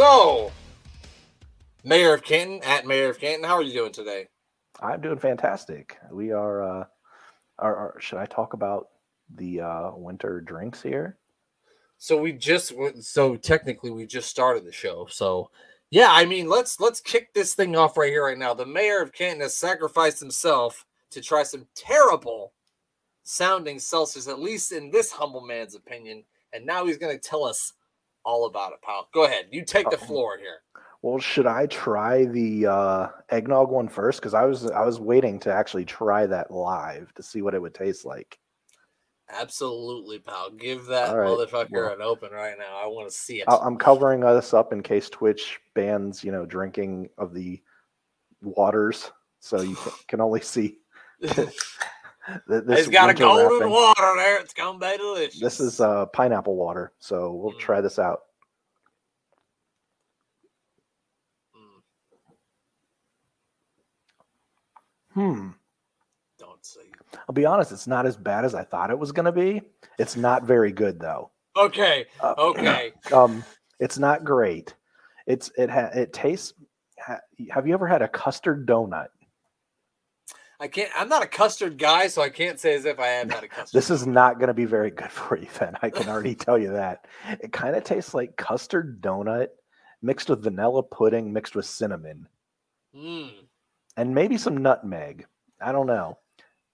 So, Mayor of Canton, at Mayor of Canton, how are you doing today? I'm doing fantastic. We are, uh, are, are should I talk about the uh, winter drinks here? So we just so technically we just started the show. So yeah, I mean let's let's kick this thing off right here right now. The mayor of Canton has sacrificed himself to try some terrible sounding Celsius, at least in this humble man's opinion. And now he's going to tell us all about it, pal. Go ahead. You take the Oh. floor here. Well, should I try the uh, eggnog one first? Because I was I was waiting to actually try that live to see what it would taste like. Absolutely, pal. Give that right, motherfucker well- an open right now. I want to see it. I'm covering this up in case Twitch bans, you know, drinking of the waters, so you can only see. th- this it's got a golden wrapping. water there. It's gonna be delicious. This is uh, pineapple water, so we'll Mm. try this out. Mm, Hmm. don't say. I'll be honest, it's not as bad as I thought it was going to be. It's not very good though. Okay. Uh, Okay. um, it's not great. It's it ha- it tastes. Ha- have you ever had a custard donut? I can't. I'm not a custard guy, so I can't say as if I have had a custard. This is not going to be very good for you. Then I can already tell you that. It kind of tastes like custard donut mixed with vanilla pudding mixed with cinnamon Mm. and maybe some nutmeg. I don't know.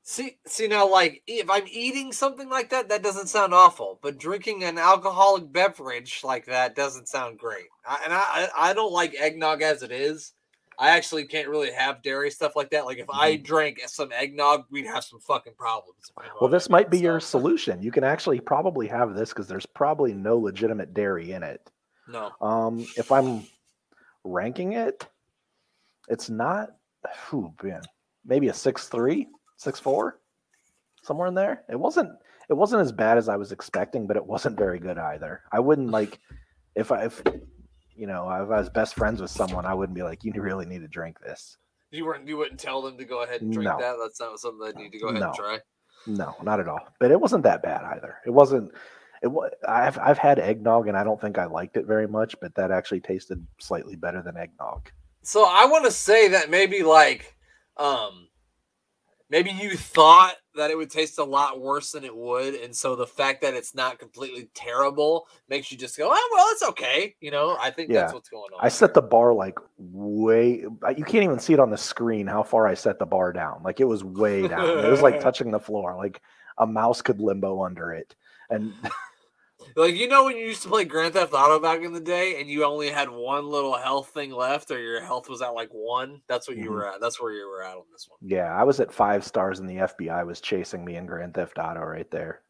See, see now, like if I'm eating something like that, that doesn't sound awful. But drinking an alcoholic beverage like that doesn't sound great. I, and I, I I don't like eggnog as it is. I actually can't really have dairy stuff like that. Like if I drank some eggnog, we'd have some fucking problems. Well, this might be your solution. You can actually probably have this because there's probably no legitimate dairy in it. No. Um, if I'm ranking it, it's not. Whew, man, maybe a six three, six four, somewhere in there. It wasn't. It wasn't as bad as I was expecting, but it wasn't very good either. I wouldn't like if I, if you know, if I was best friends with someone, I wouldn't be like, you really need to drink this. You weren't. You wouldn't tell them to go ahead and drink No. that. That's not something they need to go ahead and try. No, not at all. But it wasn't that bad either. It wasn't. It was. I've I've had eggnog and I don't think I liked it very much, but that actually tasted slightly better than eggnog. So I want to say that maybe like um maybe you thought that it would taste a lot worse than it would and so the fact that it's not completely terrible makes you just go, "Oh, well, it's okay." You know, I think that's what's going on. I set the bar like way. You can't even see it on the screen how far I set the bar down. Like it was way down. It was like touching the floor. Like a mouse could limbo under it. And Like you know when you used to play Grand Theft Auto back in the day and you only had one little health thing left or your health was at like 1, that's what you Mhm. were at. That's where you were at on this one. yeah, I was at five stars, and the FBI was chasing me in Grand Theft Auto right there.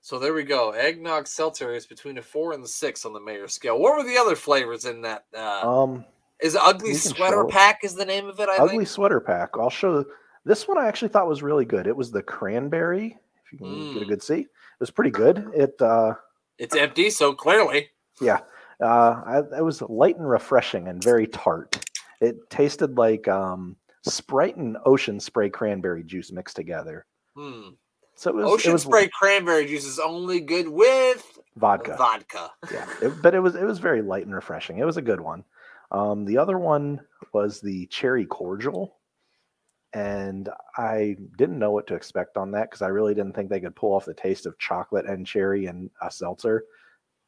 So there we go. Eggnog seltzer is between a 4 and the 6 on the mayor scale. What were the other flavors in that uh Um, Is Ugly Sweater. Pack is the name of it? I ugly think. sweater pack. I'll show. This one I actually thought was really good. It was the cranberry. If you can get a Mm. good see, it was pretty good. It uh, It's empty, so clearly. Yeah, uh, I, it was light and refreshing and very tart. It tasted like um, Sprite and Ocean Spray cranberry juice mixed together. Hmm. So it was, Ocean Spray cranberry juice is only good with vodka. vodka. yeah, it- but it was it was very light and refreshing. It was a good one. Um, the other one was the cherry cordial, and I didn't know what to expect on that because I really didn't think they could pull off the taste of chocolate and cherry and a seltzer.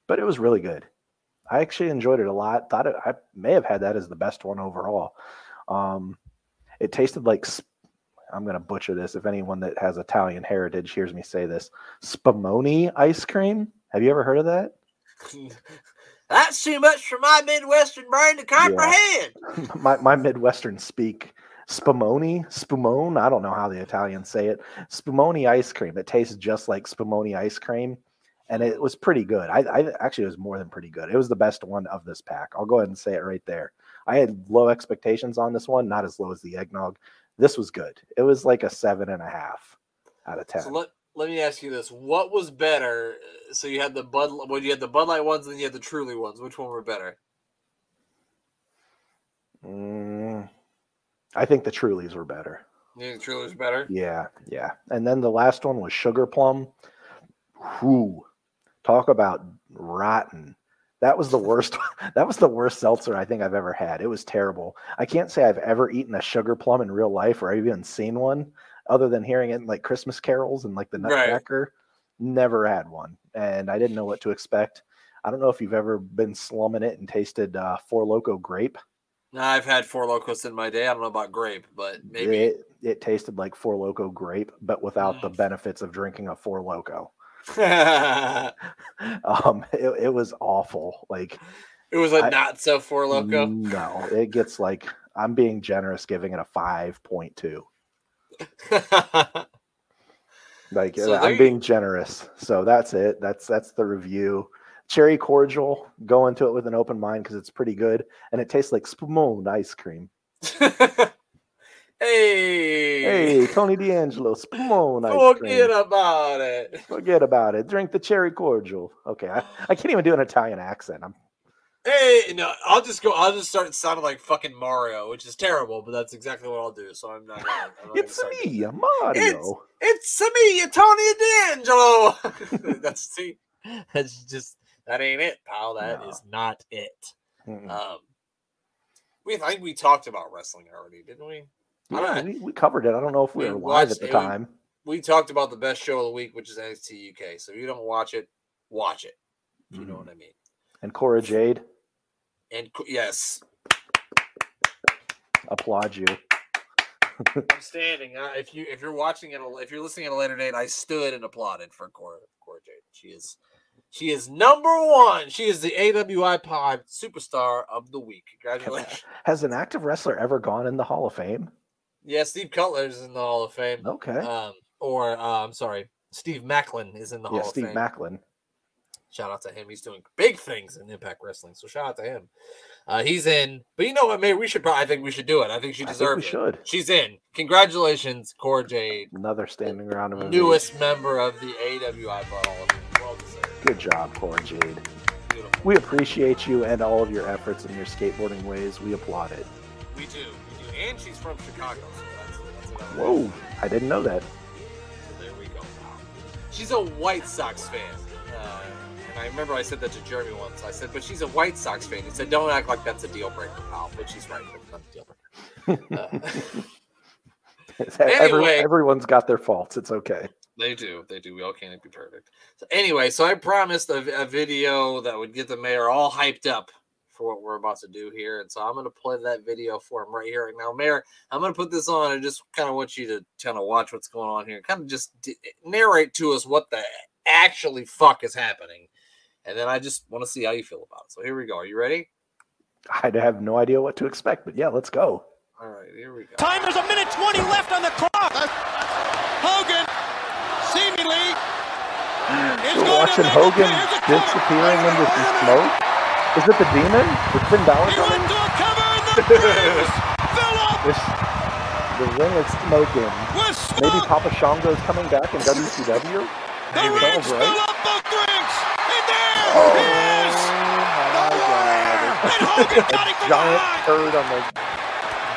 But it was really good. I actually enjoyed it a lot. Thought it, I may have had that as the best one overall. Um, it tasted like sp- I'm going to butcher this. If anyone that has Italian heritage hears me say this, spumoni ice cream. Have you ever heard of that? That's too much for my Midwestern brain to comprehend. my, my Midwestern speak spumoni, spumone. I don't know how the Italians say it. Spumoni ice cream. It tastes just like spumoni ice cream, and it was pretty good. I, I actually it was more than pretty good. It was the best one of this pack. I'll go ahead and say it right there. I had low expectations on this one, not as low as the eggnog. This was good. It was like a seven and a half out of ten. So let let me ask you this: What was better? So you had the Bud, well, you had the Bud Light ones, and then you had the Truly ones. Which one were better? Mm, I think the Trulies were better. You think the Trulies better? Yeah, yeah. And then the last one was sugar plum. Whoo. Talk about rotten. That was the worst. that was the worst seltzer I think I've ever had. It was terrible. I can't say I've ever eaten a sugar plum in real life or even seen one, other than hearing it in like Christmas carols and like the Right. Nutcracker. Never had one, and I didn't know what to expect. I don't know if you've ever been slumming it and tasted uh, Four Loco grape. I've had four locos in my day. I don't know about grape, but maybe It, it tasted like Four Loco grape, but without the Mm. benefits of drinking a Four Loco. it Um, it, it was awful. Like it was a I- not so four loco. No, it gets like I'm being generous, giving it a five point two. Like So I'm being generous. So that's it. That's that's the review. Cherry cordial. Go into it with an open mind because it's pretty good, and it tastes like spoon ice cream. hey, Hey, Tony D'Angelo, spoon ice forget cream. Forget about it. Forget about it. Drink the cherry cordial. Okay, I, I can't even do an Italian accent. I'm Hey, no, I'll just go. I'll just start sounding like fucking Mario, which is terrible, but that's exactly what I'll do. So I'm not. Gonna, I'm not it's me, Mario. It's me, Tony D'Angelo. that's see, that's just that ain't it, pal. That is No. not it. Mm-mm. Um, we I think we talked about wrestling already, didn't we? Yeah, we, we covered it. I don't know if we We were live at the time. We talked about the best show of the week, which is NXT UK. So if you don't watch it, watch it. If you know Mhm. what I mean. And Cora Jade, And yes, applaud you. I'm standing. Uh, if you if you're watching it, if you're listening at a later date, I stood and applauded for Cora Cora Jade. She is she is number one. She is the AWI Pod Superstar of the Week. Congratulations. Has an active wrestler ever gone in the Hall of Fame? yeah, Steve Cutler is in the Hall of Fame. Okay. Um, or uh, I'm sorry, Steve Maclin is in the yeah, Hall Steve of Fame. Steve Maclin. Shout out to him. He's doing big things in Impact Wrestling. So shout out to him. Uh, he's in. But you know what? Maybe we should. Probably, I think we should do it. I think she think deserves we it. should. She's in. Congratulations, Cora Jade, Another standing round of newest member of the AWI Pod Hall of Fame. Good job, Cora Jade. Beautiful. We appreciate you and all of your efforts in your skateboarding ways. We applaud it. We do. We do. And she's from Chicago. So that's, that's Whoa, I didn't know that. So there we go. She's a White Sox fan. Uh, and I remember I said that to Jeremy once. I said, but she's a White Sox fan. He said, don't act like that's a deal breaker, pal. But she's right. That's not a deal breaker. Uh, Every- Anyway. everyone's got their faults. It's okay. They do. They do. We all can't be perfect. So anyway, so I promised a, a video that would get the mayor all hyped up for what we're about to do here. And so I'm going to play that video for him right here, right now. Mayor, I'm going to put this on and just kind of want you to kind of watch what's going on here. Kind of just d- narrate to us what the actually fuck is happening. And then I just want to see how you feel about it. So here we go. Are you ready? I have no idea what to expect, but yeah, let's go. All right, here we go. Time there's a minute 20 left on the clock. Hogan seemingly is We're going watching Hogan it. Here's a cover. disappearing into minute, some wait a smoke. Is it the demon? Is Finn Balor coming? went to a cover and the Braves This, the ring is smoking. with Maybe. Papa Shango is coming back in WCW. The Maybe. rings Sounds right. fill up both rings. And there Oh he is. my. God! And Hogan got A giant turd on the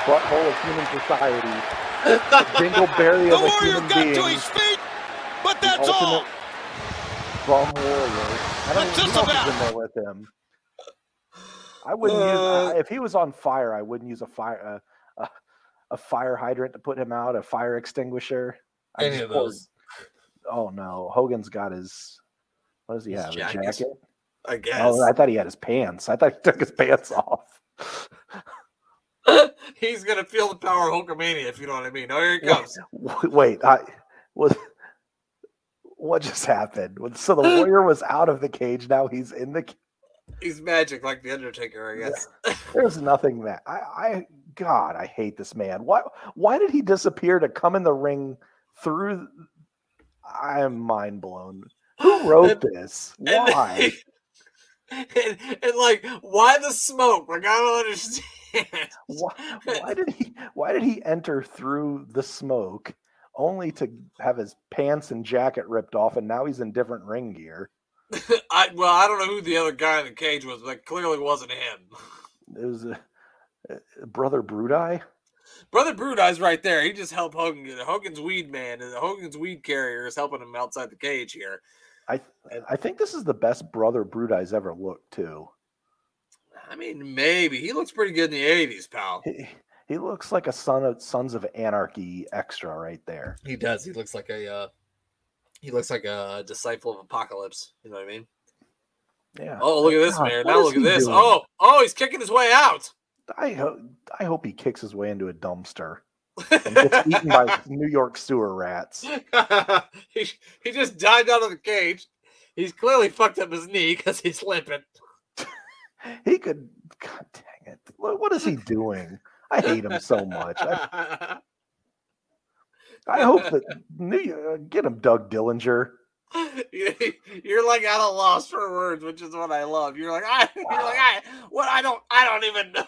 butthole of human society. Dingleberry The of a human being. To his feet, but that's all. Bum warrior. I don't That's know just who else about- in there with him. I wouldn't use Uh, I- if he was on fire. I wouldn't use a fire uh, a, a fire hydrant to put him out. A fire extinguisher. I'd Any of those, Oh no, Hogan's got his. What does he His have? jacket? A jacket? I guess. Oh, I thought he had his pants. I thought he took his pants off. He's going to feel the power of Hulkamania, if you know what I mean. Oh, here he comes. W- Wait, I was. What just happened? So the warrior was out of the cage. Now he's in the. He's magic like the Undertaker, I guess. There's nothing that I. I God, I hate this man. Why? Why did he disappear to come in the ring through? I'm mind blown. Who wrote this? And- Why? and, and, like, why the smoke? Like, I don't understand. why? Why did he? Why did he enter through the smoke? Only to have his pants and jacket ripped off, and now he's in different ring gear. I well, I don't know who the other guy in the cage was, but clearly wasn't him. It was a, brother Bruti. Brother Bruti's right there. He just helped Hogan get Hogan's weed man, and Hogan's weed carrier is helping him outside the cage here. I I think this is the best brother Bruti's ever looked too. I mean, maybe he looks pretty good in the '80s, pal. He, he looks like a son of Sons of Anarchy extra right there. He does. He looks like a. Uh, he looks like a disciple of Apocalypse. You know what I mean? Yeah. Oh, look at this, God, man! Now look at this. doing? Oh, oh, he's kicking his way out. I hope I hope he kicks his way into a dumpster and gets eaten by New York sewer rats. he, he just dived out of the cage. He's clearly fucked up his knee because he's limping. He could. God dang it! What, what is he doing? I hate him so much. I, I hope that New York, get him, Doug Dillinger. You're like at a loss for words, which is what I love. You're like, I, you're like, I, what? I don't, I don't even know.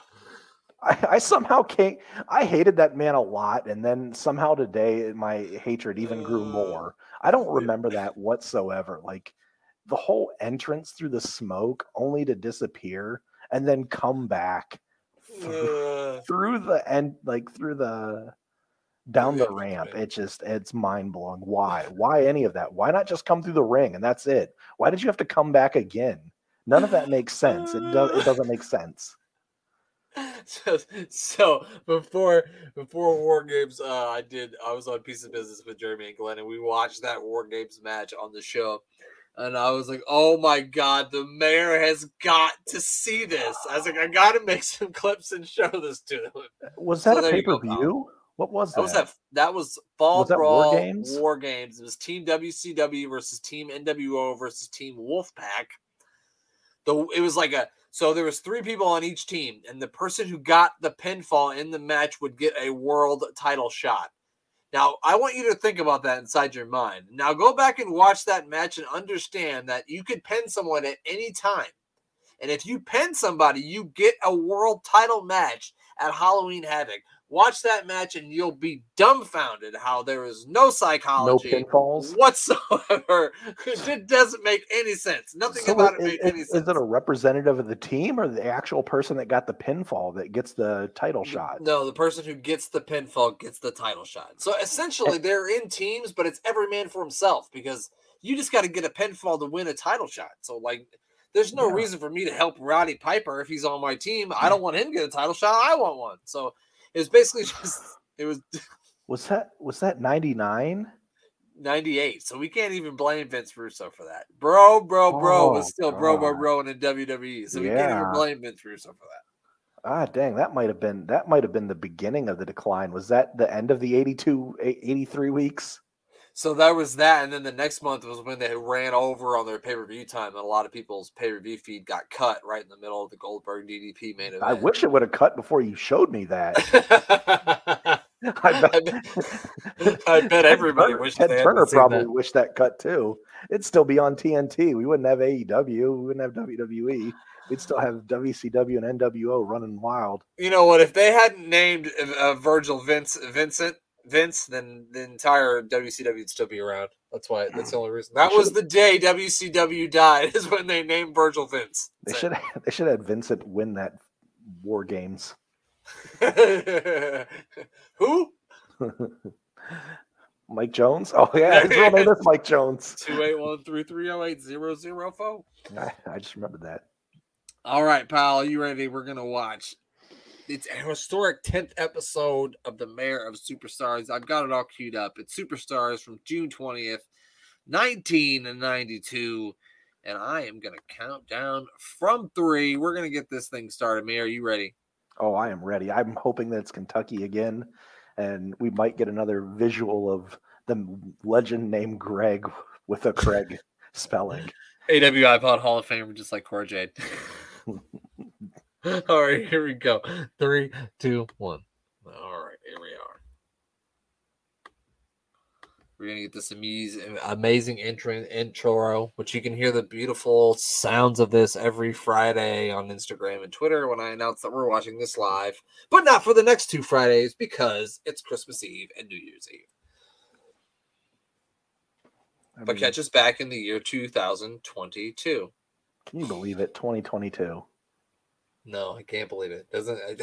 I, I somehow can't. I hated that man a lot, and then somehow today my hatred even grew Uh, more. I don't remember that whatsoever. Like the whole entrance through the smoke, only to disappear and then come back through, through the end, like through the down the the ramp. It just it's mind blowing. Why? Why any of that? Why not just come through the ring and that's it? Why did you have to come back again? None of that makes sense. It does. It doesn't make sense. so, so before before War Games, uh, I did I was on Piece of Business with Jeremy and Glenn, and we watched that War Games match on the show. And I was like, "Oh my god, the mayor has got to see this!" I was like, "I got to make some clips and show this to him." Was So that a pay per view? What was That that? was that. That was Fall Was that War Games? War Games. It was Team WCW versus Team NWO versus Team Wolfpack. The it was like a so there was three people on each team, and the person who got the pinfall in the match would get a world title shot. Now I want you to think about that inside your mind. Now go back and watch that match and understand that you could pin someone at any time. And if you pin somebody, you get a world title match at Halloween Havoc. Watch that match and you'll be dumbfounded how there is no psychology, no pinfalls. whatsoever. it doesn't make any sense. Nothing So about i- it made any is, it a representative of the team or the actual person that got the pinfall that gets the title shot? No, the person who gets the pinfall gets the title shot. So essentially, they're in teams, but it's every man for himself because you just got to get a pinfall to win a title shot. So, like, there's no Yeah. reason for me to help Roddy Piper if he's on my team. I hmm. don't want him to get a title shot. I want one. So it was basically just it was Was that was that ninety nine? 98. So we can't even blame Vince Russo for that. Bro, bro, bro was Oh, still bro, bro, God. bro in WWE. So we can't even Yeah. blame Vince Russo for that. Ah, dang, that might have been that might have been the beginning of the decline. Was that the end of the 82, 83 weeks? So that was that, and then the next month was when they ran over on their pay per view time, and a lot of people's pay per view feed got cut right in the middle of the Goldberg DDP main event. I wish it would have cut before you showed me that. I I bet, bet, I bet everybody Turner, wished Ted Turner probably that. wished that cut too. It'd still be on TNT. We wouldn't have AEW. We wouldn't have WWE. We'd still have WCW and NWO running wild. You know what? If they hadn't named uh, Virgil Vince Vincent Vince, then the entire WCW would still be around. That's why. That's the only reason. That was the day WCW died. Is when they named Virgil Vince. They should have, they should have had Vincent win that War Games. Who? Mike Jones. Oh yeah, his real name is Mike Jones. Two eight one three three zero eight zero zero four. I, I just remembered that. All right, pal, you ready? We're gonna watch. It's a historic tenth episode of the Mayor of Superstars. I've got it all queued up. It's Superstars from June twentieth, nineteen ninety two, and I am gonna count down from three. We're gonna get this thing started. Mayor, are you ready? Oh, I am ready. I'm hoping that it's Kentucky again, and we might get another visual of the legend named Greg with a Craig spelling. AWI Pod Hall of Famer, just like Cora Jade. All right, here we go. Three, two, one. All right, here we are. We're gonna get this amazing, amazing intro, intro, which you can hear the beautiful sounds of this every Friday on Instagram and Twitter when I announce that we're watching this live, but not for the next two Fridays because it's Christmas Eve and New Year's Eve. I But mean, catch us back in the year 2022. Can you believe it? 2022. No, I can't believe it. Doesn't it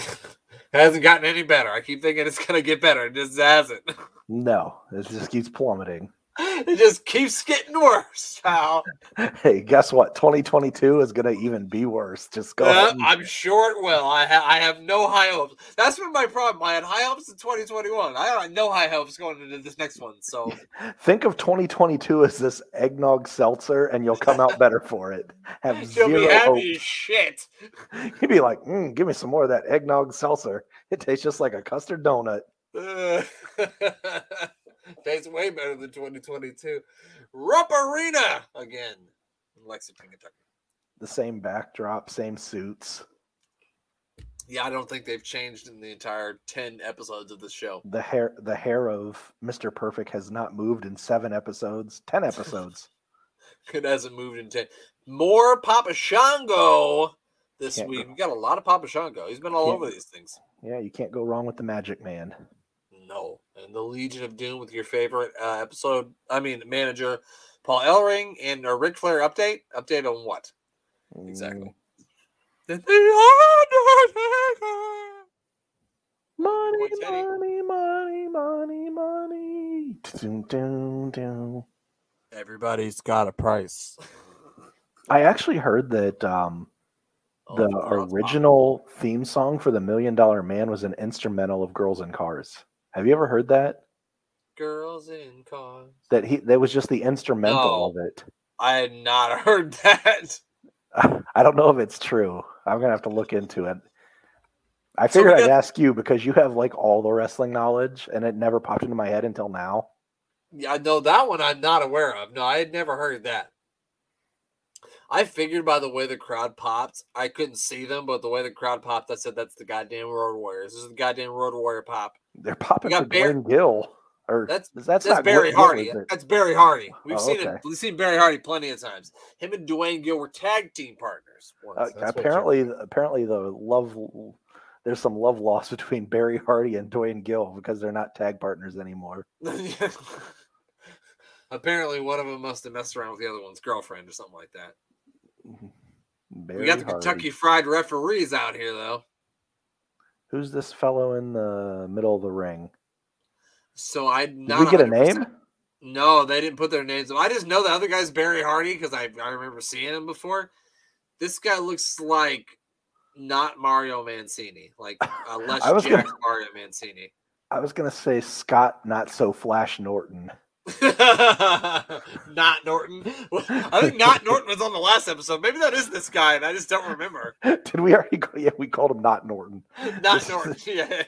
hasn't gotten any better. I keep thinking it's gonna get better. It just hasn't. No, it just keeps plummeting. it just keeps getting worse, pal. Hey, guess what? 2022 is gonna even be worse. Just go. Uh, I'm sure it will. I ha- I have no high hopes. That's been my problem. I had high hopes in 2021. I had no high hopes going into this next one. So Think of 2022 as this eggnog seltzer, and you'll come out better for it. Have be zero happy hope. shit. You'd be like, mm, "Give me some more of that eggnog seltzer. It tastes just like a custard donut." Uh, tastes way better than 2022. Rupp Arena again in Lexington, Kentucky. The same backdrop, same suits. Yeah, I don't think they've changed in the entire 10 episodes of the show. The hair, the hair of Mr. Perfect has not moved in seven episodes, ten episodes. It hasn't moved in 10. More Papa Shango this Can't week. go- We got a lot of Papa Shango. He's been all Can't- over these things. yeah, you can't go wrong with the Magic Man. No. And the Legion of Doom with your favorite uh, episode, I mean, manager Paul Ellering and a Ric Flair update. Update on what? Exactly. The Undertaker. Money, money, money, money, money. Dun, dun, dun. Everybody's got a price. I actually heard that um, Oh, the original theme song for the Million Dollar Man was an instrumental of Girls in Cars. Have you ever heard that? Girls in cars. That he that was just the instrumental of it. I had not heard that. I don't know if it's true. I'm gonna have to look into it. I So figured I'd got- ask you because you have like all the wrestling knowledge, and it never popped into my head until now. Yeah, no, that one I'm not aware of. No, I had never heard that. I figured by the way the crowd popped, I couldn't see them, but the way the crowd popped, I said that's the goddamn Road Warriors. This is the goddamn Road Warrior pop. They're popping for Bear- Glenn Gill, or That's- that's That's, not Barry Glenn Hardy. That's Barry Hardy. We've Oh, seen him. We've seen Barry Hardy plenty of times. Him and Duane Gill were tag team partners. Once. Uh, That's what you- apparently, apparently the love there's some love lost between Barry Hardy and Duane Gill because they're not tag partners anymore. Apparently, one of them must have messed around with the other one's girlfriend or something like that. Barry we got the Hardy. Kentucky Fried referees out here, though. Who's this fellow in the middle of the ring? So I Did not we get a 100% name? No, they didn't put their names. I just know the other guy's Barry Hardy because I, I remember seeing him before. This guy looks like not Mario Mancini, like uh, less I was gonna- Mario Mancini. I was gonna say Scott, not so Flash Norton. not Norton. I think not Norton was on the last episode. Maybe that is this guy, and I just don't remember. Did we already? Go, yeah, we called him not Norton. Not This is- Norton. Yeah,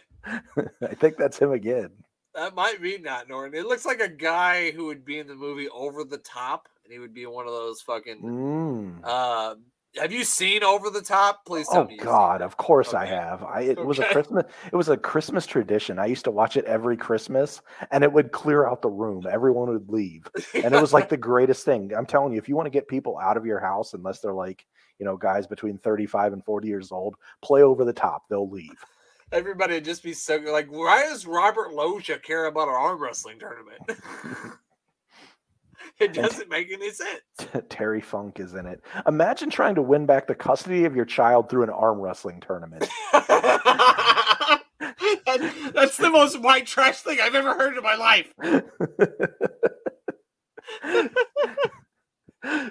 I think that's him again. that might be not Norton. It looks like a guy who would be in the movie Over the Top, and he would be one of those fucking. Mm. Uh, have you seen Over the Top? Please tell Oh me. you've God! Of course I have. I it was a Christmas. It was a Christmas tradition. I used to watch it every Christmas, and it would clear out the room. Everyone would leave, and it was like the greatest thing. I'm telling you, if you want to get people out of your house, unless they're like you know guys between 35 and 40 years old, play over the top. They'll leave. Everybody would just be so like, why does Robert Loggia care about an arm wrestling tournament? it doesn't make any sense. Terry Funk is in it. Imagine trying to win back the custody of your child through an arm wrestling tournament. That- that's the most white trash thing I've ever heard in my life.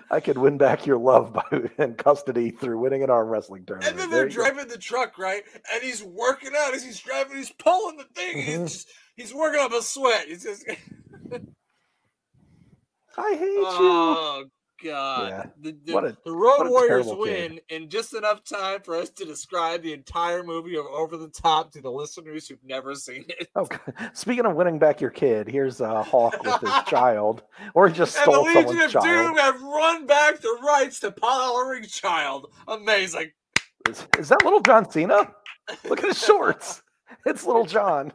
I could win back your love by and custody through winning an arm wrestling tournament. And then they're you go. driving the truck, right? And he's working out as he's driving, he's pulling the thing. Mhm. He's just, he's working up a sweat. He's just I hate you. Oh God! Yeah. The, the, a- the Road a Warriors win in just enough time for us to describe the entire movie of Over the Top to the listeners who've never seen it. Oh, God. speaking of winning back your kid, here's uh, Hawk with his child, or he just And the stole Legion someone's of child. Doom have run back the rights to Ellering's child. Amazing. Is, is that little John Cena? Look at his shorts. It's little John,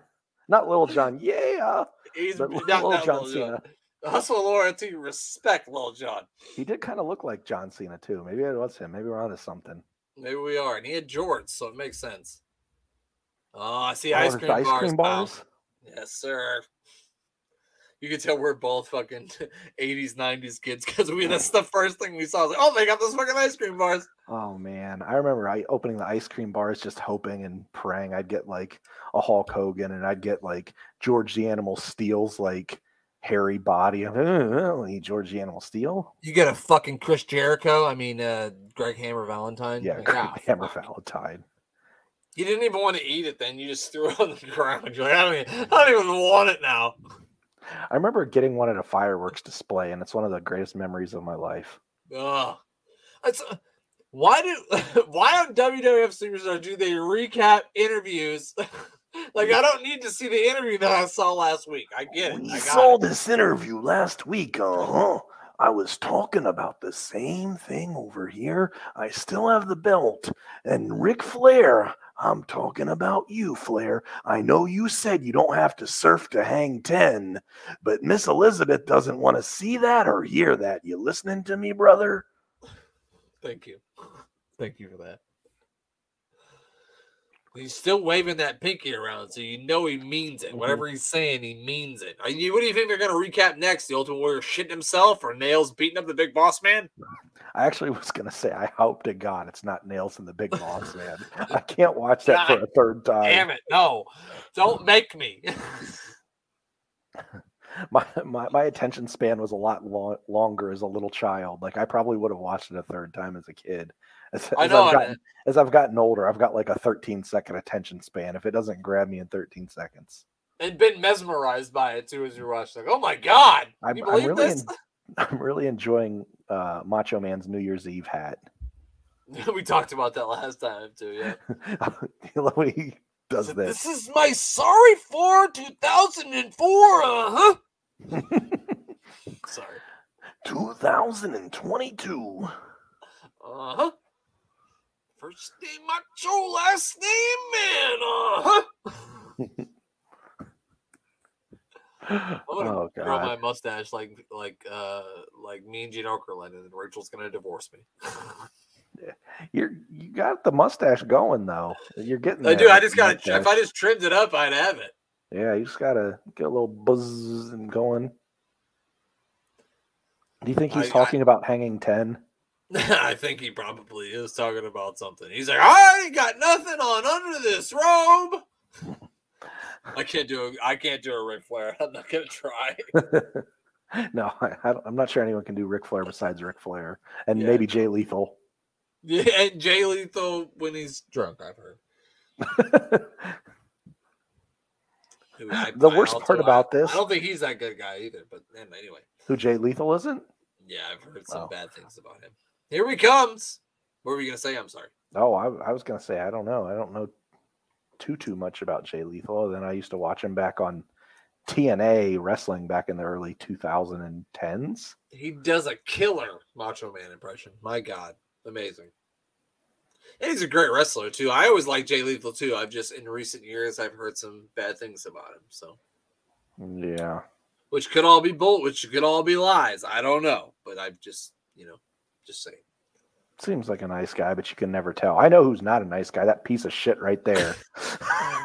not little John. Yeah, He's but not, little not John Lil Jon. Cena. Hustle loyalty, respect, Lil John. He did kind of look like John Cena too. Maybe it was him. Maybe we're onto something. Maybe we are. And he had jorts, so it makes sense. Oh, I see Oh, ice cream ice bars. cream bars. Yes, sir. You can tell we're both fucking 80s, 90s kids because we that's the first thing we saw. I was like, oh, they got those fucking ice cream bars. Oh man, I remember I opening the ice cream bars, just hoping and praying I'd get like a Hulk Hogan, and I'd get like George the Animal Steele's like hairy body. Uh, eat Georgie Animal Steele. You get a fucking Chris Jericho. I mean, uh, Greg Hammer Valentine. Yeah, Like, Greg ah, Hammer fuck. Valentine. You didn't even want to eat it. Then you just threw it on the ground. You're like, I don't, even, I don't even want it now. I remember getting one at a fireworks display, and it's one of the greatest memories of my life. Ugh. It's, uh, why do why on WWF Superstar do they recap interviews? like I don't need to see the interview that I saw last week. I get it. We I saw it. this interview last week. Uh huh. I was talking about the same thing over here. I still have the belt. And Ric Flair, I'm talking about you, Flair. I know you said you don't have to surf to hang 10, but Miss Elizabeth doesn't want to see that or hear that. You listening to me, brother? Thank you. Thank you for that. He's still waving that pinky around, so you know he means it. Mhm. Whatever he's saying, he means it. What do you think they're going to recap next? The Ultimate Warrior shitting himself or Nails beating up the big boss man? I actually was going to say, I hope to God it's not Nails and the Big Boss, man. I can't watch that for a third time. Damn it. No. Don't make me. my, my my attention span was a lot lo- longer as a little child. Like I probably would have watched it a third time as a kid. As, I as know, I've gotten, as I've gotten older, I've got like a 13 second attention span. If it doesn't grab me in 13 seconds, and been mesmerized by it too as you watch. Like, oh my God. I'm, I'm really this? en- I'm really enjoying uh, Macho Man's New Year's Eve hat. we talked about that last time too. Yeah. he does So this. This is my sorry for 2004. Uh huh. Sorry. 2022. Uh huh. First name macho, last name man. Uh huh. I'm gonna Oh grow my mustache like like uh like Mean Gene Okerlund, and then Rachel's gonna divorce me. You're you got the mustache going though. You're getting. I there do. I just gotta. If I just trimmed it up, I'd have it. Yeah, you just gotta get a little buzz and going. Do you think he's I- I- talking about hanging ten? I think he probably is talking about something. He's like, I ain't got nothing on under this robe. I can't do a, I can't do a Ric Flair. I'm not gonna try. no, I, I'm not sure anyone can do Ric Flair besides Ric Flair, and Yeah. maybe Jay Lethal. Yeah, and Jay Lethal when he's drunk, I've heard. Who I- The worst also- part about I- this- I don't think he's that good guy either. But anyway, Who Jay Lethal isn't? yeah, I've heard some Oh. bad things about him. Here he comes. What were you gonna say? I'm sorry. Oh, I, I was gonna say I don't know. I don't know too too much about Jay Lethal. Then I used to watch him back on TNA wrestling back in the early 2010s. He does a killer Macho Man impression. My God, amazing. And he's a great wrestler too. I always like Jay Lethal too. I've just in recent years I've heard some bad things about him. So, Yeah. which could all be bull, which could all be lies. I don't know, but I've just you know, just saying. Seems like a nice guy, but you can never tell. I know who's not a nice guy. That piece of shit right there.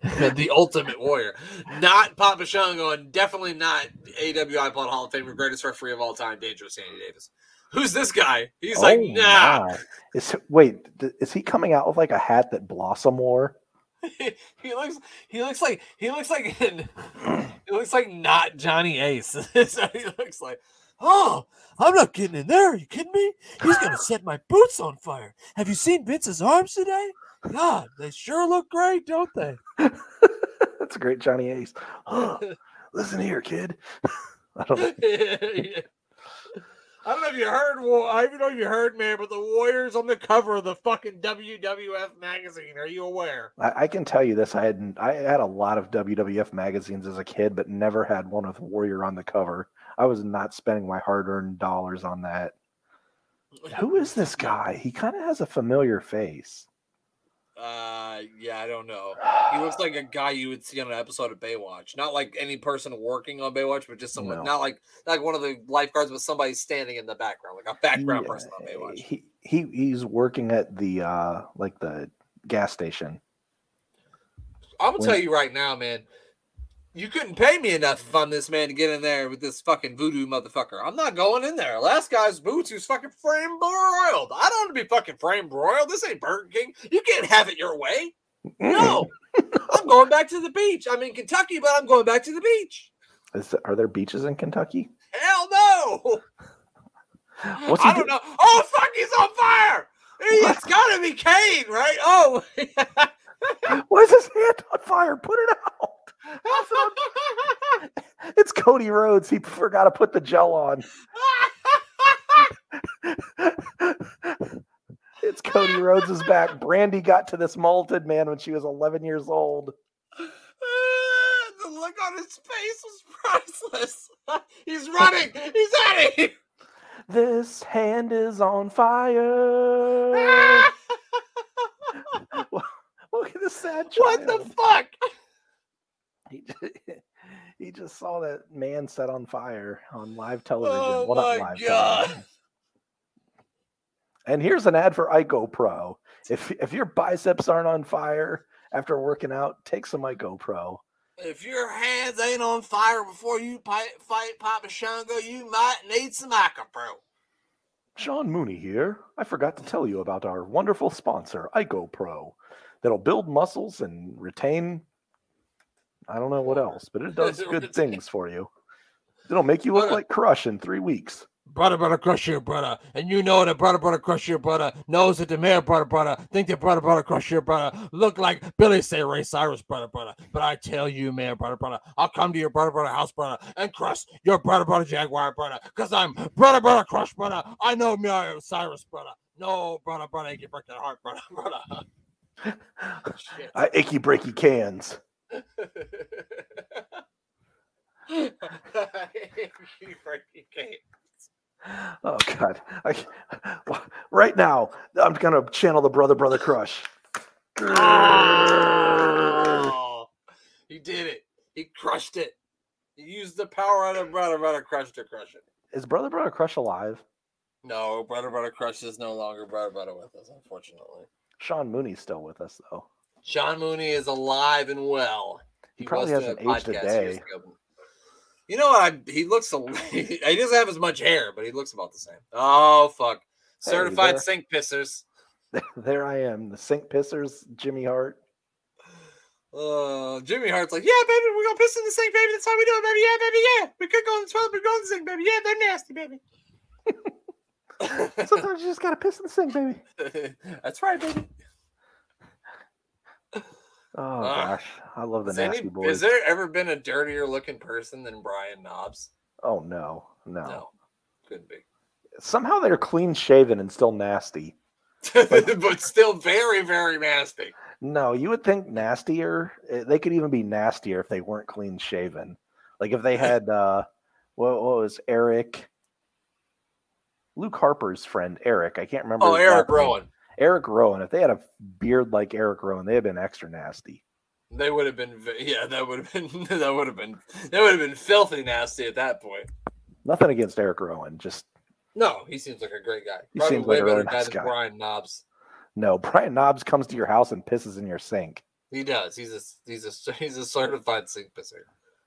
the Ultimate Warrior, not Papa Shango, and definitely not AWI Blood Hall of Famer, greatest referee of all time, Dangerous Danny Davis. Who's this guy? He's like, Oh, nah. my. Is wait, is he coming out with like a hat that Blossom wore? he looks he looks like he looks like he looks like not Johnny Ace. That's what he looks like. Oh, I'm not getting in there. Are you kidding me? He's gonna set my boots on fire. Have you seen Vince's arms today? God, they sure look great, don't they? That's a great Johnny Ace. Listen here, kid. I don't know. I don't know if you heard. Wa- I don't know if you heard, man, but the Warriors on the cover of the fucking WWF magazine. Are you aware? I, I can tell you this. I had I had a lot of WWF magazines as a kid, but never had one with Warrior on the cover. I was not spending my hard-earned dollars on that. Who is this guy? He kind of has a familiar face. Uh, yeah, I don't know. He looks like a guy you would see on an episode of Baywatch. Not like any person working on Baywatch, but just someone. No. Not like like one of the lifeguards, but somebody standing in the background, like a background Yeah, person on Baywatch. He, he he's working at the uh like the gas station. I'm gonna when- tell you right now, man. You couldn't pay me enough if I'm this man to get in there with this fucking voodoo motherfucker. I'm not going in there. Last guy's boots who's fucking frame broiled. I don't want to be fucking frame broiled. This ain't Burger King. You can't have it your way. No. I'm going back to the beach. I'm in Kentucky, but I'm going back to the beach. Is, are there beaches in Kentucky? Hell no! What's he I don't do- know. Oh fuck, he's on fire! It's gotta be Kane, right? Oh. Why is his hand on fire? Put it out. It's Cody Rhodes. He forgot to put the gel on. It's Cody Rhodes' back. Brandy got to this malted man when she was 11 years old. the look on his face was priceless. He's running. He's at him. This hand is on fire. Look at the sad child. what the fuck? He, ju- he just saw that man set on fire on live television. Oh well, my live God. television. And here's an ad for Ico Pro. If if your biceps aren't on fire after working out, take some Ico Pro. If your hands ain't on fire before you fight, fight Papa Shango, you might need some Pro. Sean Mooney here. I forgot to tell you about our wonderful sponsor, Ico Pro, that'll build muscles and retain. I don't know what else, but it does good things for you. It'll make you look a- like Crush in three weeks. Brother, brother, crush your brother. And you know that brother, brother, crush your brother. Knows that the mayor, brother, brother. Think that brother, brother, crush your brother. Look like Billy say Ray Cyrus, brother, brother. But I tell you, mayor, brother, brother. I'll come to your brother, brother house, brother, and crush your brother, brother, Jaguar, brother. Because I'm brother, brother, crush, brother. I know Mayor Cyrus, brother. No, brother, brother, you break that heart, brother, brother. Shit. I achy breaky cans. You freaking can't. Oh God! I, right now, I'm gonna channel the brother brother crush. Oh, he did it. He crushed it. He used the power of the brother, brother crush to crush it. Is brother brother crush alive? No, brother, brother crush is no longer brother, brother with us, unfortunately. Sean Mooney's still with us though. Sean Mooney is alive and well. He probably hasn't aged a day. You know what? I, he looks. A, he doesn't have as much hair, but he looks about the same. Oh fuck! Hey, Certified there- sink pissers. there I am, the sink pissers, Jimmy Hart. Uh, Jimmy Hart's like, yeah, baby, we're gonna piss in the sink, baby. That's how we do it, baby. Yeah, baby, yeah. We could go in the toilet, but go in the sink, baby. Yeah, they're nasty, baby. Sometimes you just gotta piss in the sink, baby. That's right, baby. Oh Ah. gosh, I love the Has, any, nasty boys. has there ever been a dirtier looking person than Brian Knobbs? Oh no, no, No, couldn't be. Somehow they're clean shaven and still nasty. but still very, very nasty. No, you would think nastier. eh, They could even be nastier if they weren't clean shaven. Like if they had uh what, what was Eric Luke Harper's friend Eric. I can't remember. Oh, Eric last name. Eric Rowan. If they had a beard like Eric Rowan, they'd have been extra nasty. They would have been, yeah, that would have been, that would have been, that would have been filthy nasty at that point. Nothing against Eric Rowan. Just No, he seems like a great guy. He Probably seems way like better really guy nice than guy. Brian Knobbs. no. Brian Knobbs comes to your house and pisses in your sink. He does. He's a he's a he's a certified sink pisser,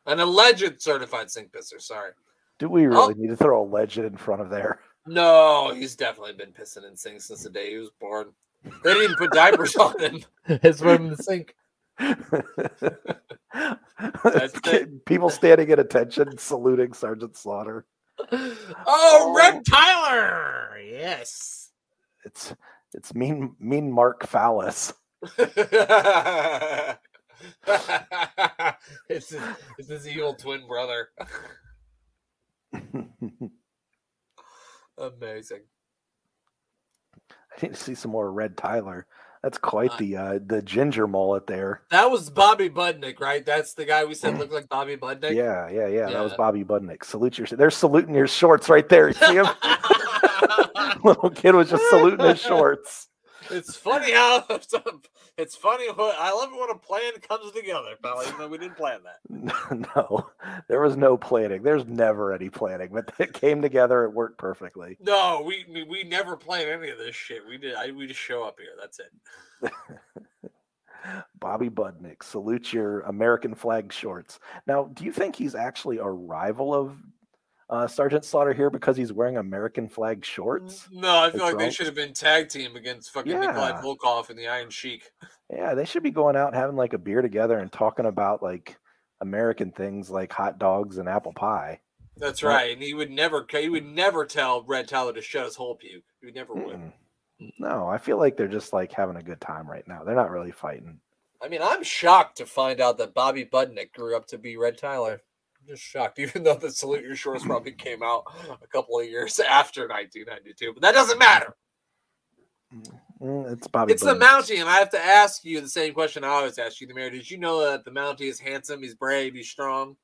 an alleged certified sink pisser. Sorry. Do we Oh. really need to throw a legend in front of there? No, he's definitely been pissing in sinks since the day he was born. They didn't even put diapers on him. It's put him in the sink. it. People standing at attention, saluting Sergeant Slaughter. Oh, oh. Red Tyler. Yes. It's it's mean mean Mark Phallus. it's his, it's his evil twin brother. Amazing. I need to see some more Red Tyler. That's quite Uh, the uh, the ginger mullet there. That was Bobby Budnick, right? That's the guy we said looked like Bobby Budnick. Yeah, yeah, yeah. That was Bobby Budnick. Salute your. They're saluting your shorts right there. You see him? Little kid was just saluting his shorts. it's funny how it's funny what I love it when a plan comes together, pal. Even though we didn't plan that. No, there was no planning. There's never any planning, but it came together. It worked perfectly. No, we we, we never plan any of this shit. We did. I, we just show up here. That's it. Bobby Budnick, salute your American flag shorts. Now, do you think he's actually a rival of uh, Sergeant Slaughter here because he's wearing American flag shorts? No, I feel like they should have been tag team against fucking Nikolai Yeah. Volkov and the Iron Sheik. Yeah, they should be going out and having like a beer together and talking about like American things like hot dogs and apple pie. That's Yeah. right. And he would never he would never tell Red Tyler to shut his hole puke. He would never would. No, I feel like they're just like having a good time right now. They're not really fighting. I mean, I'm shocked to find out that Bobby Budnick grew up to be Red Tyler. Just shocked, even though the Salute Your Shorts probably came out a couple of years after 1992. But that doesn't matter. Mm, It's Bobby. It's the Budnick. Mountie, and I have to ask you the same question I always ask you, the mayor. Did you know that the Mountie is handsome, he's brave, he's strong?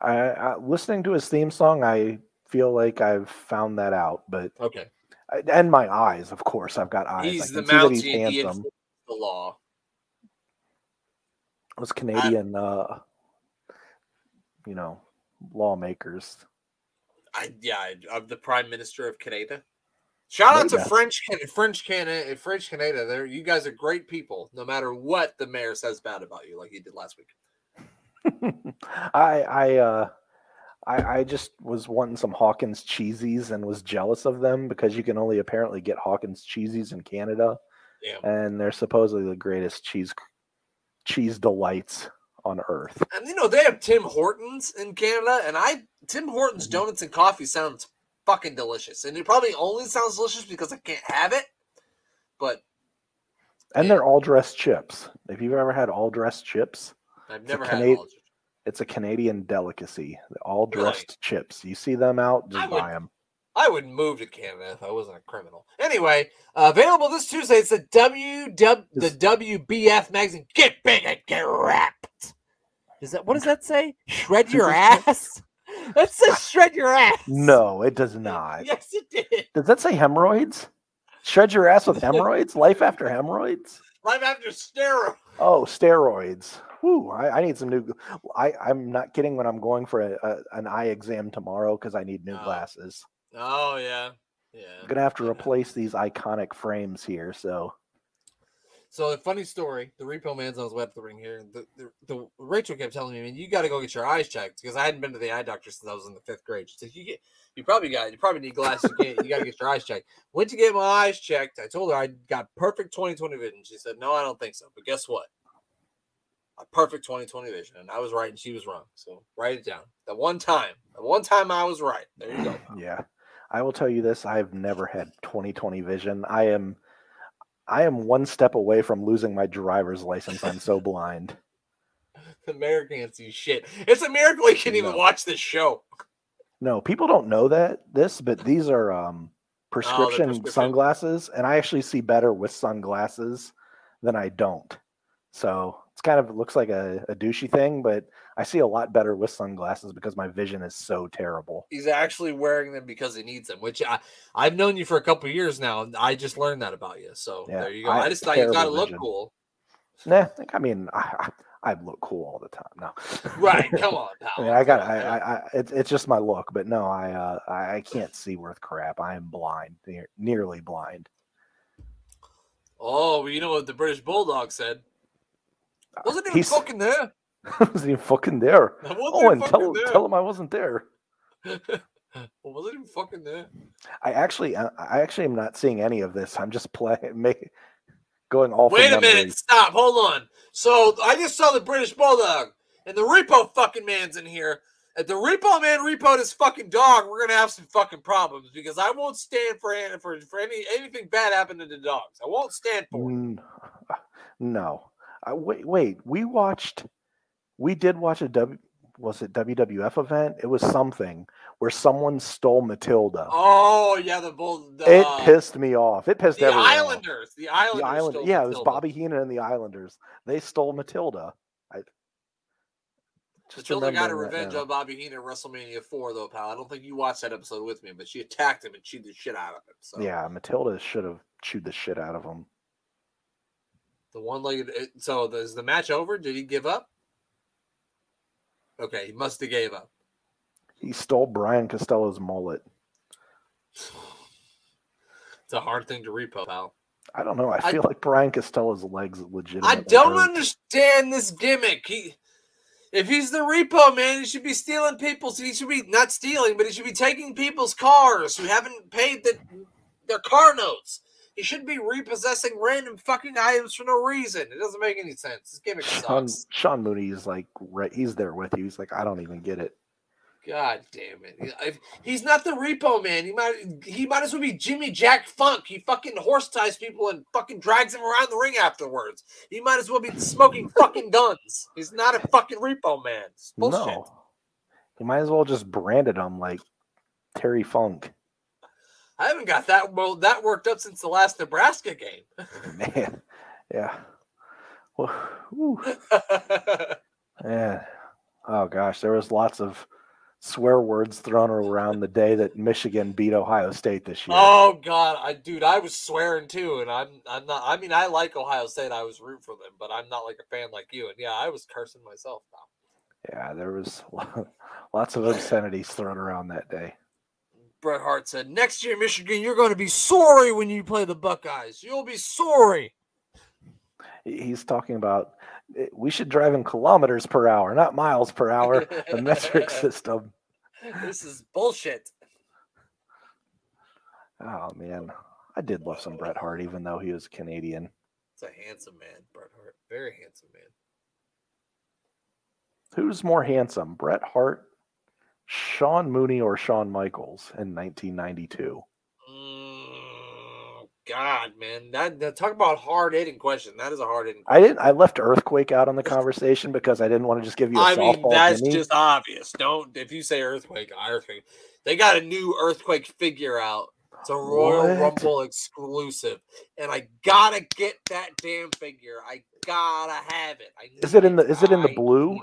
I, I listening to his theme song. I feel like I've found that out, but Okay. and my eyes, of course, I've got eyes. He's I the that he's Mountie, and he handsome. the law. Those Canadian, uh, you know, lawmakers. I yeah, I'm the Prime Minister of Canada. Shout out to Canada. French French Canada, French Canada. There, you guys are great people. No matter what the mayor says bad about you, like he did last week. I I uh I I just was wanting some Hawkins cheesies and was jealous of them because you can only apparently get Hawkins cheesies in Canada Damn. and they're supposedly the greatest cheese cheese delights on earth. And you know they have Tim Hortons in Canada, and I Tim Hortons Mhm. donuts and coffee sounds fucking delicious, and it probably only sounds delicious because I can't have it. But And Yeah. they're all dressed chips. If you've ever had all dressed chips, I've It's a never had Cana- all. it's a Canadian delicacy. All Really? dressed chips. You see them out, I just would- buy them. I would move to Canada if I wasn't a criminal. Anyway, uh, available this Tuesday. It's the WW the WBF magazine. Get big and get wrapped. Is that what does that say? Shred your ass. That says shred your ass. No, it does not. Yes, it did. Does that say hemorrhoids? Shred your ass with hemorrhoids? Life after hemorrhoids? Life after steroids. Oh, steroids. Whew, I, I need some new. I, I'm not kidding when I'm going for a, a, an eye exam tomorrow because I need new Oh. glasses. Oh yeah, yeah. I'm gonna have to replace these iconic frames here. So So a funny story. The repo man's on his way the ring here. The, the, the Rachel kept telling me, "Man, you got to go get your eyes checked because I hadn't been to the eye doctor since I was in the fifth grade." She said, "You get, you probably got, you probably need glasses. You, got to get your eyes checked." Went to get my eyes checked. I told her I got perfect 20/20 vision. She said, "No, I don't think so." But guess what? A perfect 20/20 vision, and I was right and she was wrong. So write it down. The one time, the one time I was right. There you go. yeah, I will tell you this: I've never had 20/20 vision. I am, I am one step away from losing my driver's license. I'm so blind. The mayor can't see shit. It's a miracle he can even watch this show. No, people don't know that this, but these are um prescription, prescription. sunglasses, and I actually see better with sunglasses than I don't. So it's kind of looks like a, a douchey thing, but I see a lot better with sunglasses because my vision is so terrible. He's actually wearing them because he needs them, which I, I've known you for a couple years now. and I just learned that about you. So Yeah, there you go. I I, just thought you got to look vision. cool. Nah, I mean, I, I look cool all the time. No, Right. Come on. I mean, I got, I. I, I it's, it's just my look, but no, I, uh, I, I can't see worth crap. I am blind, near, nearly blind. oh, well, you know what the British Bulldog said? Wasn't even He's- fucking there. I wasn't even fucking there. Oh, and tell, there. tell him I wasn't there. Wasn't even fucking there. I actually, I I actually am not seeing any of this. I'm just playing, make, going all. Wait a minute. Stop. Hold on. So I just saw the British Bulldog and the Repo fucking man's in here. If the Repo man repoed his fucking dog, we're gonna have some fucking problems because I won't stand for for for any anything bad happening to the dogs. I won't stand for it. No, I, wait, wait. We watched, we did watch a W. Was it WWF event? It was something where someone stole Matilda. Oh yeah, the bull. The, it pissed me off. It pissed the everyone off. Islanders. The Islanders. The island, stole yeah, it was Bobby Heenan and the Islanders. They stole Matilda. I just Matilda got her that revenge on Bobby Heenan at WrestleMania 4, though, pal. I don't think you watched that episode with me, but she attacked him and chewed the shit out of him. So Yeah, Matilda should have chewed the shit out of him. The one legged. So is the match over? Did he give up? Okay, he must have gave up. He stole Brian Costello's mullet. It's a hard thing to repo, pal. I don't know. I I- feel like Brian Costello's legs legitimately. I don't hurt. understand this gimmick. He, if he's the repo man, he should be stealing people's. He should be not stealing, but he should be taking people's cars who haven't paid the, their car notes. He shouldn't be repossessing random fucking items for no reason. It doesn't make any sense. This gimmick sucks. Sean Mooney is like right, he's there with you. He's like, I don't even get it. God damn it! If- He's not the repo man. He might he might as well be Jimmy Jack Funk. He fucking horse ties people and fucking drags them around the ring afterwards. He might as well be smoking fucking guns. He's not a fucking repo man. No, he might as well just branded him like Terry Funk. I haven't got that well that worked up since the last Nebraska game. Man, yeah. Well, man. Oh gosh, there was lots of swear words thrown around the day that Michigan beat Ohio State this year. oh god, I dude, I was swearing too, and I'm I'm not. I mean, I like Ohio State. I was root for them, but I'm not like a fan like you. And yeah, I was cursing myself. Now. Yeah, there was lots of obscenities thrown around that day. Bret Hart said, "Next year, Michigan, you're going to be sorry when you play the Buckeyes. You'll be sorry." He's talking about eh, we should drive in kilometers per hour, not miles per hour. The metric system. this is bullshit. Oh man, I did love some Bret Hart, even though he was Canadian. It's a handsome man, Bret Hart. Very handsome man. Who's more handsome, Bret Hart, Sean Mooney, or Shawn Michaels in 1992? Mm, God, man, that, that talk about hard hitting question. That is a hard hitting. I didn't. I left Earthquake out on the conversation because I didn't want to just give you a I mean, that's Jimmy. just obvious. Don't if you say earthquake, I earthquake. They got a new earthquake figure out. It's a Royal What? Rumble exclusive, and I gotta get that damn figure. I gotta have it. Is it in the- is it in the blue?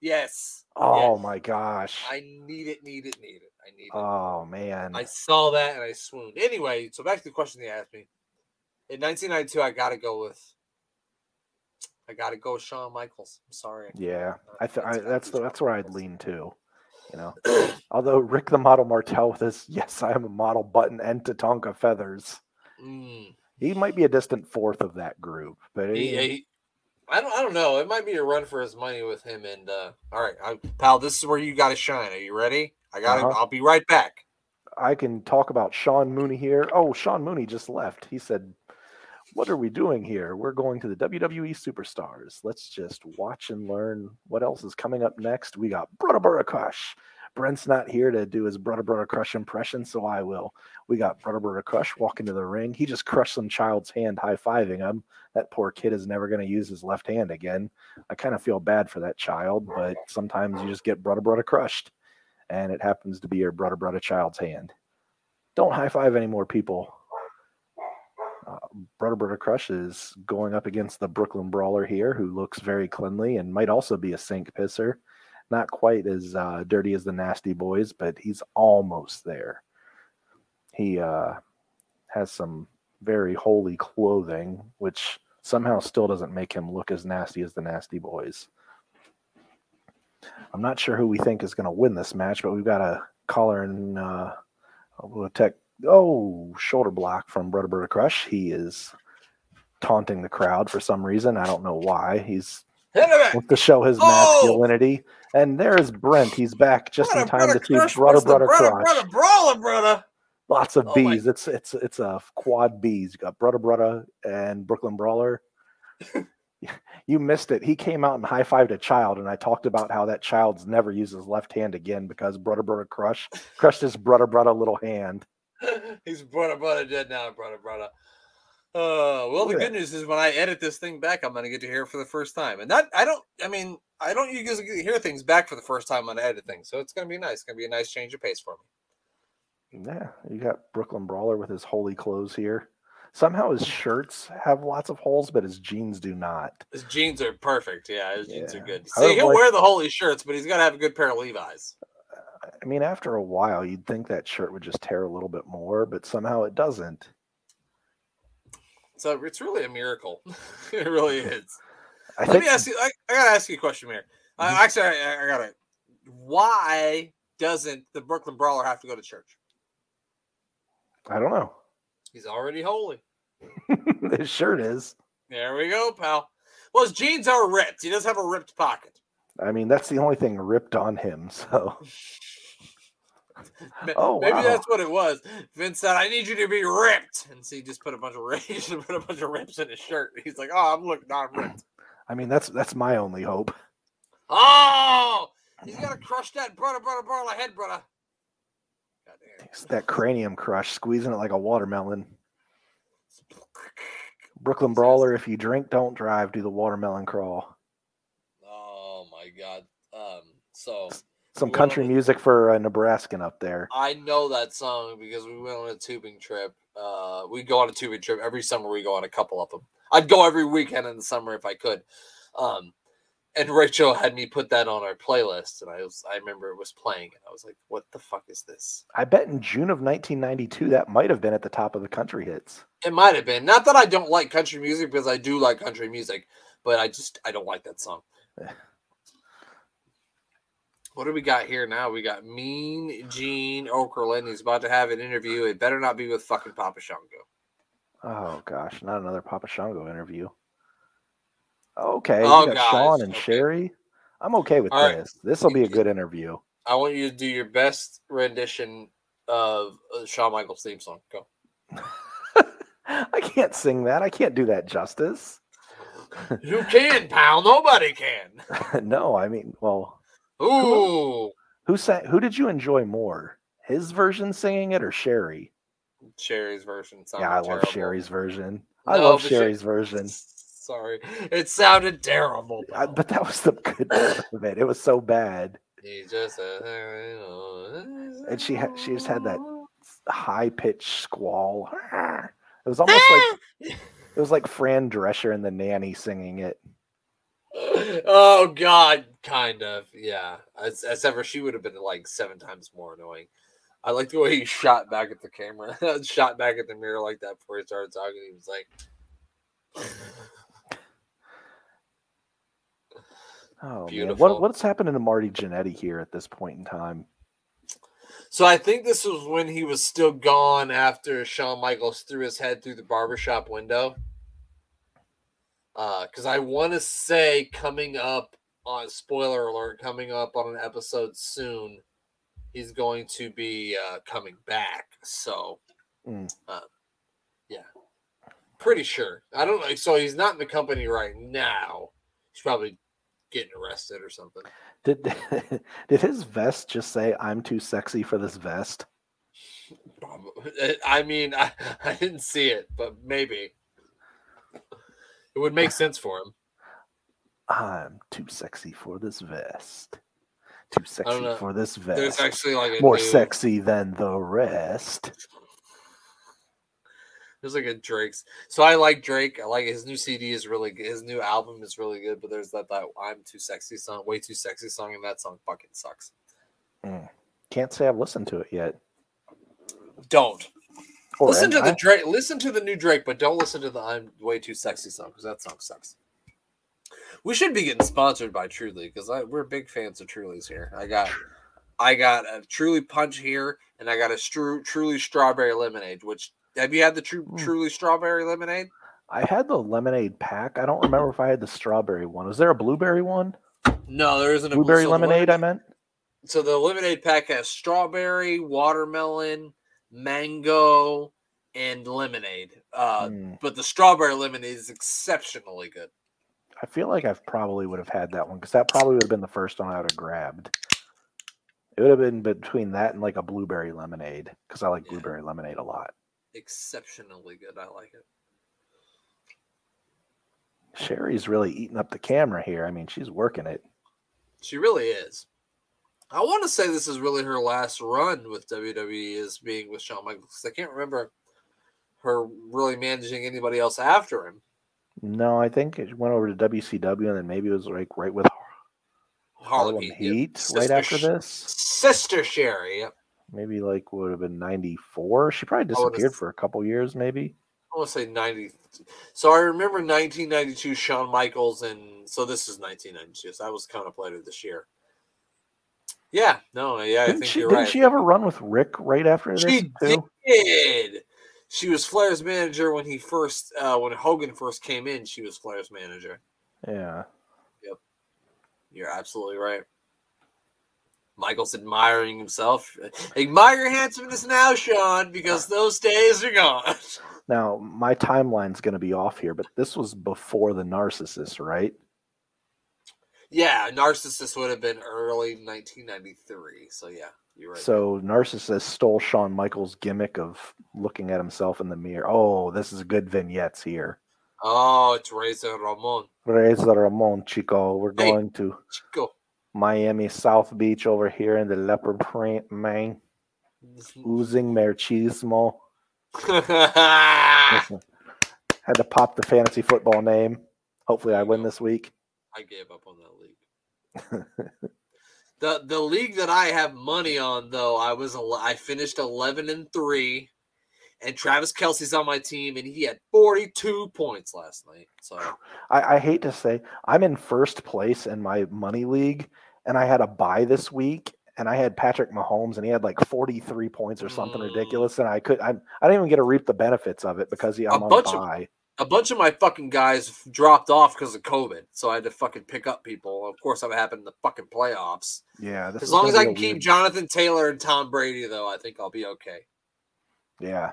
Yes. Oh yes. my gosh! I need it. Need it. Need it. I need it. Oh man! I saw that and I swooned. Anyway, so back to the question you asked me. In 1992, I gotta go with. I gotta go with Shawn Michaels. I'm sorry. Yeah, I th- I, That's that's the, that's where I'd lean to. You know, although Rick the Model Martel with his "Yes, I am a model" button and Tatanka feathers, Mm. he might be a distant fourth of that group. But He- he- he- I don't. I don't know. It might be a run for his money with him. And uh, all right, I, pal, this is where you got to shine. Are you ready? I got. to Uh-huh. I'll be right back. I can talk about Sean Mooney here. Oh, Sean Mooney just left. He said, What are we doing here? We're going to the WWE Superstars. Let's just watch and learn what else is coming up next. We got Brother Crush. Brent's not here to do his Brother Brother Crush impression, so I will. We got Brother Brother Crush walk into the ring. He just crushed some child's hand high fiving him. That poor kid is never going to use his left hand again. I kind of feel bad for that child, but sometimes you just get Brother Brother crushed and it happens to be your brother brother child's hand. Don't high five any more people. Uh, brother brother crush is going up against the Brooklyn Brawler here, who looks very cleanly and might also be a sink pisser. Not quite as uh, dirty as the Nasty Boys, but he's almost there. He uh, has some very holy clothing, which somehow still doesn't make him look as nasty as the Nasty Boys. I'm not sure who we think is going to win this match, but we've got a caller in uh, we'll tech. Oh, shoulder block from Brother Brother Crush. He is taunting the crowd for some reason. I don't know why. He's Hit him wants to show his Oh! masculinity. And there's Brent. He's back just in Brother, time to see Crush Brother Brother brother, Crush. brother, brawler, brother. Lots of Oh my- bees. It's it's it's a quad bees. You got Brother Brother and Brooklyn Brawler. you missed it. He came out and high fived a child, and I talked about how that child's never used his left hand again because Brother Brother Crush crushed his Brother Brother little hand. He's brother, brother, dead now, brother, brother. Uh, well, the Yeah. good news is when I edit this thing back, I'm gonna get to hear it for the first time, and that I don't. I mean, I don't usually get to hear things back for the first time when I edit things, so it's gonna be nice. It's gonna be a nice change of pace for me. Yeah, you got Brooklyn Brawler with his holy clothes here. Somehow his shirts have lots of holes, but his jeans do not. His jeans are perfect. Yeah, his jeans are good. See, he'll like- wear the holy shirts, but he's got to have a good pair of Levi's. I mean, after a while, you'd think that shirt would just tear a little bit more, but somehow it doesn't. So it's really a miracle. it really is. I Let think me ask you. I, I gotta ask you a question here. Uh, Mhm. actually, I, I gotta. Why doesn't the Brooklyn Brawler have to go to church? I don't know. He's already holy. his shirt is. There we go, pal. Well, his jeans are ripped. He does have a ripped pocket. I mean, that's the only thing ripped on him. So Oh, maybe wow. that's what it was. Vince said, "I need you to be ripped," and so he just put a bunch of just put a bunch of rips in his shirt. He's like, "Oh, I'm looking, I'm ripped." I mean, that's that's my only hope. Oh, he's got to crush that brother, brother, brother, head, brother. It's that cranium crush, squeezing it like a watermelon. Brooklyn Brawler, if you drink, don't drive. Do the watermelon crawl. Oh my god. Um. So Some country music for a Nebraskan up there. I know that song because we went on a tubing trip. Uh, we go on a tubing trip every summer. We go on a couple of them. I'd go every weekend in the summer if I could. Um, and Rachel had me put that on our playlist, and I was I remember it was playing, and I was like, "What the fuck is this?" I bet in June of 1992 that might have been at the top of the country hits. It might have been. Not that I don't like country music because I do like country music, but I just I don't like that song. What do we got here now? We got Mean Gene Okerlund. He's about to have an interview. It better not be with fucking Papa Shango. Oh gosh, not another Papa Shango interview. Okay, Oh, got gosh, Sean and okay. Sherry. I'm okay with All right. this. This will be a good interview. I want you to do your best rendition of uh, Shawn Michaels theme song. Go. I can't sing that. I can't do that justice. You can, pal. Nobody can. no, I mean, well, Ooh, who sang? Who did you enjoy more? His version singing it or Sherry? Sherry's version. yeah, I sounded love. Sherry's version. I No, love Sherry's version. Sorry, it sounded terrible. I, but that was the good part of it. It was so bad. He just said, And she had- she just had that oh. High pitched squall. It was almost like ah! it was like Fran Drescher and the nanny singing it. oh God, kind of, yeah. As, as ever, she would have been like seven times more annoying. I like the way he shot back at the camera, shot back at the mirror like that before he started talking. He was like, Oh man, Beautiful. what what's happening to Marty Jannetty here at this point in time? So I think this was when he was still gone after Shawn Michaels threw his head through the barbershop window. Uh, because I want to say coming up on spoiler alert, coming up on an episode soon, he's going to be uh, coming back. So, Mm. uh, yeah, pretty sure. I don't know. So he's not in the company right now. He's probably getting arrested or something. Did did his vest just say "I'm too sexy for this vest"? I mean, I, I didn't see it, but maybe it would make sense for him. I'm too sexy for this vest. Too sexy for this vest. There's actually like a More new, sexy than the rest. There's like a Drake's. So I like Drake. I like his new CD is really good. His new album is really good. But there's that, that I'm too sexy song, way too sexy song, and that song fucking sucks. Mm. Can't say I've listened to it yet. Don't Or listen to am the Drake. Listen to the new Drake, but don't listen to the I'm way too sexy song because that song sucks. We should be getting sponsored by Truly because we're big fans of Truly's here. I got, I got a Truly Punch here, and I got a Stru- Truly Strawberry Lemonade. Which have you had the Tru- Mm. Truly Strawberry Lemonade? I had the lemonade pack. I don't remember if I had the strawberry one. Was there a blueberry one? No, there isn't a blue- Blueberry the lemonade, I meant. So the lemonade pack has strawberry, watermelon, mango, and lemonade. Uh, Mm. But the strawberry lemonade is exceptionally good. I feel like I probably would have had that one because that probably would have been the first one I would have grabbed. It would have been between that and like a blueberry lemonade because I like Yeah. blueberry lemonade a lot. Exceptionally good. I like it. Sherry's really eating up the camera here. I mean, she's working it. She really is. I want to say this is really her last run with WWE is being with Shawn Michaels. I can't remember her really managing anybody else after him. No, I think it went over to WCW and then maybe it was like right with Harlem, Harlem Heat, yep. right after this. Sister Sherry. Yep. Maybe like would have been 94. She probably disappeared for a couple years, maybe. I want to say 90. So I remember 1992 Shawn Michaels, and so this is 1992. So that was kind of later this year. Yeah, no, yeah, didn't think she, you're didn't right. she have a run with Rick right after this She did. She was Flair's manager when he first, uh, when Hogan first came in. She was Flair's manager. Yeah. Yep. You're absolutely right. Michael's admiring himself. Admire your handsomeness now, Sean, because those days are gone. Now, my timeline's going to be off here, but this was before the narcissist, right? Yeah, Narcissist would have been early 1993. So yeah, right. So narcissist stole Shawn Michaels' gimmick of looking at himself in the mirror. Oh, this is good vignettes here. oh, it's Razor Ramon. Razor Ramon, Chico. We're Hey. going to Chico. Miami South Beach over here in the leopard print, man. Oozing machismo. Had to pop the fantasy football name. Hopefully, I win this week. I gave up on that league. the the league that I have money on though, I was I finished 11 and 3 and Travis Kelce's on my team and he had 42 points last night. So I, I hate to say, I'm in first place in my money league, and I had a buy this week, and I had Patrick Mahomes, and he had like 43 points or something Mm. ridiculous, and I could I, I didn't even get to reap the benefits of it because he, I'm on bunch of- buy. A bunch of my fucking guys dropped off because of COVID, so I had to fucking pick up people. Of course, that happened in the fucking playoffs. Yeah, As long as I can keep weird- Jonathan Taylor and Tom Brady, though, I think I'll be okay. yeah,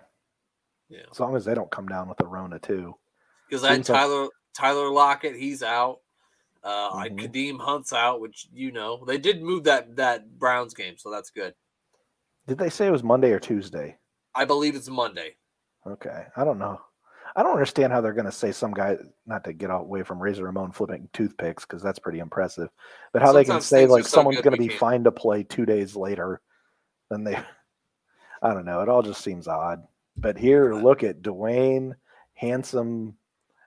Yeah, as long as they don't come down with a Rona too. because I like- Tyler Tyler Lockett, he's out. Uh, I Mhm. Kareem Hunt's out, which you know they did move that that Browns game, so that's good. Did they say it was Monday or Tuesday? I believe it's Monday. Okay, I don't know. I don't understand how they're going to say some guy not to get away from Razor Ramon flipping toothpicks because that's pretty impressive. But how they can say like so someone's going to be fine to play two days later, then they. I don't know. It all just seems odd. But here, look at Duane, handsome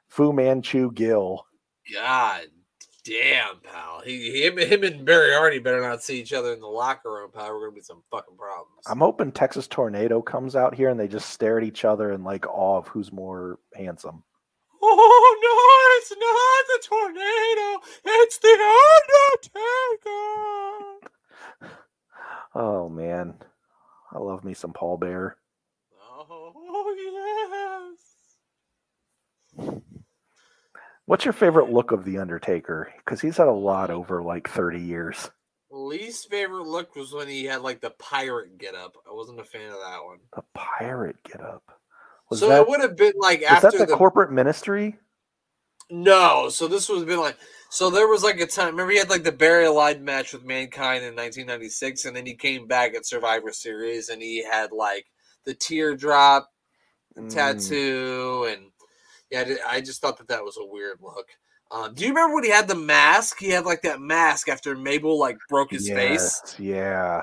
Fu Manchu Gill. God damn, pal. He him, him and Barry Hardy better not see each other in the locker room, pal. We're gonna be some fucking problems. I'm hoping Texas Tornado comes out here and they just stare at each other in like awe of who's more handsome. Oh no, it's not the tornado. It's the Undertaker. Oh man, I love me some Paul Bearer. Oh yes. What's your favorite look of the Undertaker? Because he's had a lot over like 30 years. Least favorite look was when he had like the pirate get up. I wasn't a fan of that one. The pirate get up. Was so that, it would have been like after that the, the corporate ministry? No, so this was been like so there was like a time. Remember, he had like the Buried Alive match with Mankind in 1996, and then he came back at Survivor Series, and he had like the teardrop Mm, tattoo, and yeah, I just thought that that was a weird look. Um, do you remember when he had the mask? He had like that mask after Mabel like broke his face. Yeah.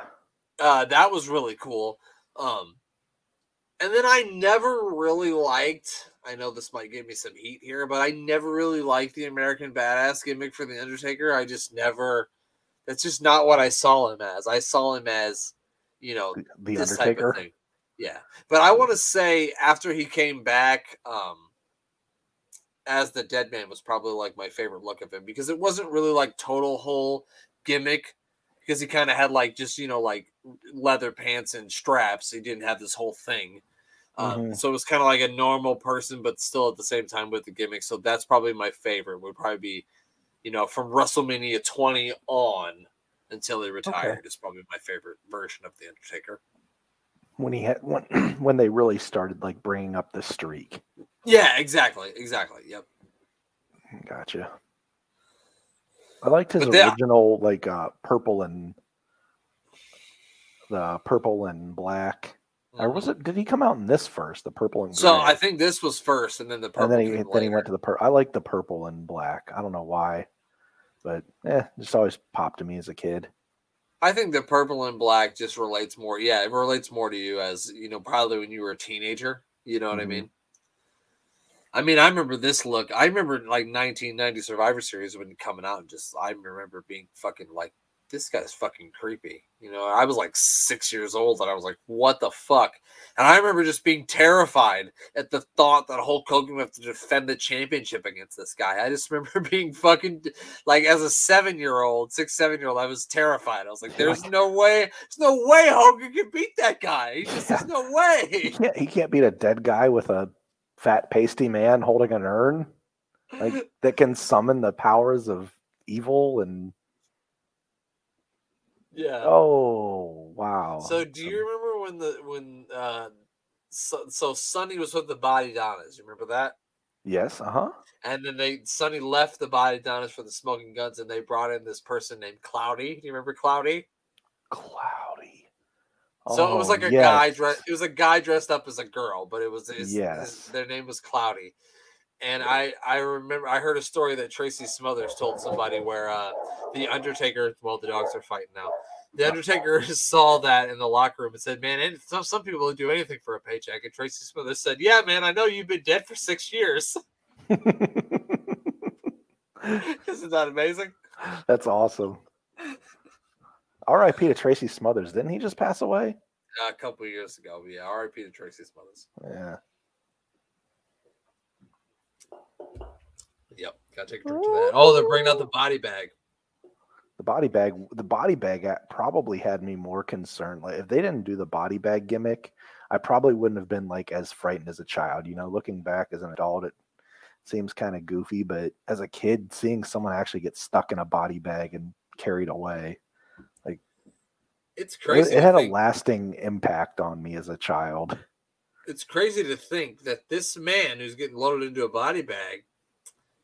Uh, that was really cool. Um, and then I never really liked. I know this might give me some heat here, but I never really liked the American Badass gimmick for the Undertaker. I just never. That's just not what I saw him as. I saw him as, you know, The, the Undertaker. type of thing. Yeah, but I want to say after he came back, um, as the Dead Man was probably like my favorite look of him because it wasn't really like total whole gimmick because he kind of had like just you know like leather pants and straps. He didn't have this whole thing. Um, Mhm. So it was kind of like a normal person, but still at the same time with the gimmick. So that's probably my favorite. Would probably be, you know, from WrestleMania 20 on until he retired is probably my favorite version of the Undertaker. When he had when when they really started like bringing up the streak. Yeah, exactly, exactly. Yep. Gotcha. I liked his they- original like uh purple and the purple and black. Or was it? Did he come out in this first? The purple and Mm-hmm. So? I think this was first, and then the purple. and then he then he went to the purple. I like the purple and black. I don't know why, but eh, just always popped to me as a kid. I think the purple and black just relates more. Yeah, it relates more to you as you know, probably when you were a teenager. You know what I Mhm. mean? I mean, I remember this look. I remember like 1990 Survivor Series when coming out, and just I remember being fucking like, this guy's fucking creepy. You know, I was like six years old, and I was like, what the fuck? And I remember just being terrified at the thought that Hulk Hogan would have to defend the championship against this guy. I just remember being fucking like as a seven year old, six, seven year old, I was terrified. I was like, there's no way, there's no way Hogan can beat that guy. He just there's no He way. can't he can't beat a dead guy with a fat pasty man holding an urn like that can summon the powers of evil and Yeah. Oh wow. So do you remember when the when uh so, so Sunny was with the body Donnas? You remember that? Yes. Uh huh. And then they Sunny left the body Donnas for the Smoking Gunns, and they brought in this person named Cloudy. Do you remember Cloudy? Cloudy. So it was Oh, like a yes. guy dressed. It was a guy dressed up as a girl, but it was his, his- their name was Cloudy. And I I remember I heard a story that Tracy Smothers told somebody where uh the Undertaker. Well, the dogs are fighting now. The Undertaker saw that in the locker room and said, "Man, and some some people will do anything for a paycheck." And Tracy Smothers said, "Yeah, man, I know you've been dead for six years. Isn't that amazing?" That's awesome. R.I.P. to Tracy Smothers. Didn't he just pass away? Uh, a couple of years ago, yeah. R.I.P. to Tracy Smothers. Yeah. Yep, gotta take a drink to that. Oh, they're bringing out the body bag. The body bag. The body bag probably had me more concerned. Like if they didn't do the body bag gimmick, I probably wouldn't have been like as frightened as a child. You know, looking back as an adult, it seems kind of goofy. But as a kid, seeing someone actually get stuck in a body bag and carried away, It's it, crazy. it had a lasting impact on me as a child. it's crazy to think that this man who's getting loaded into a body bag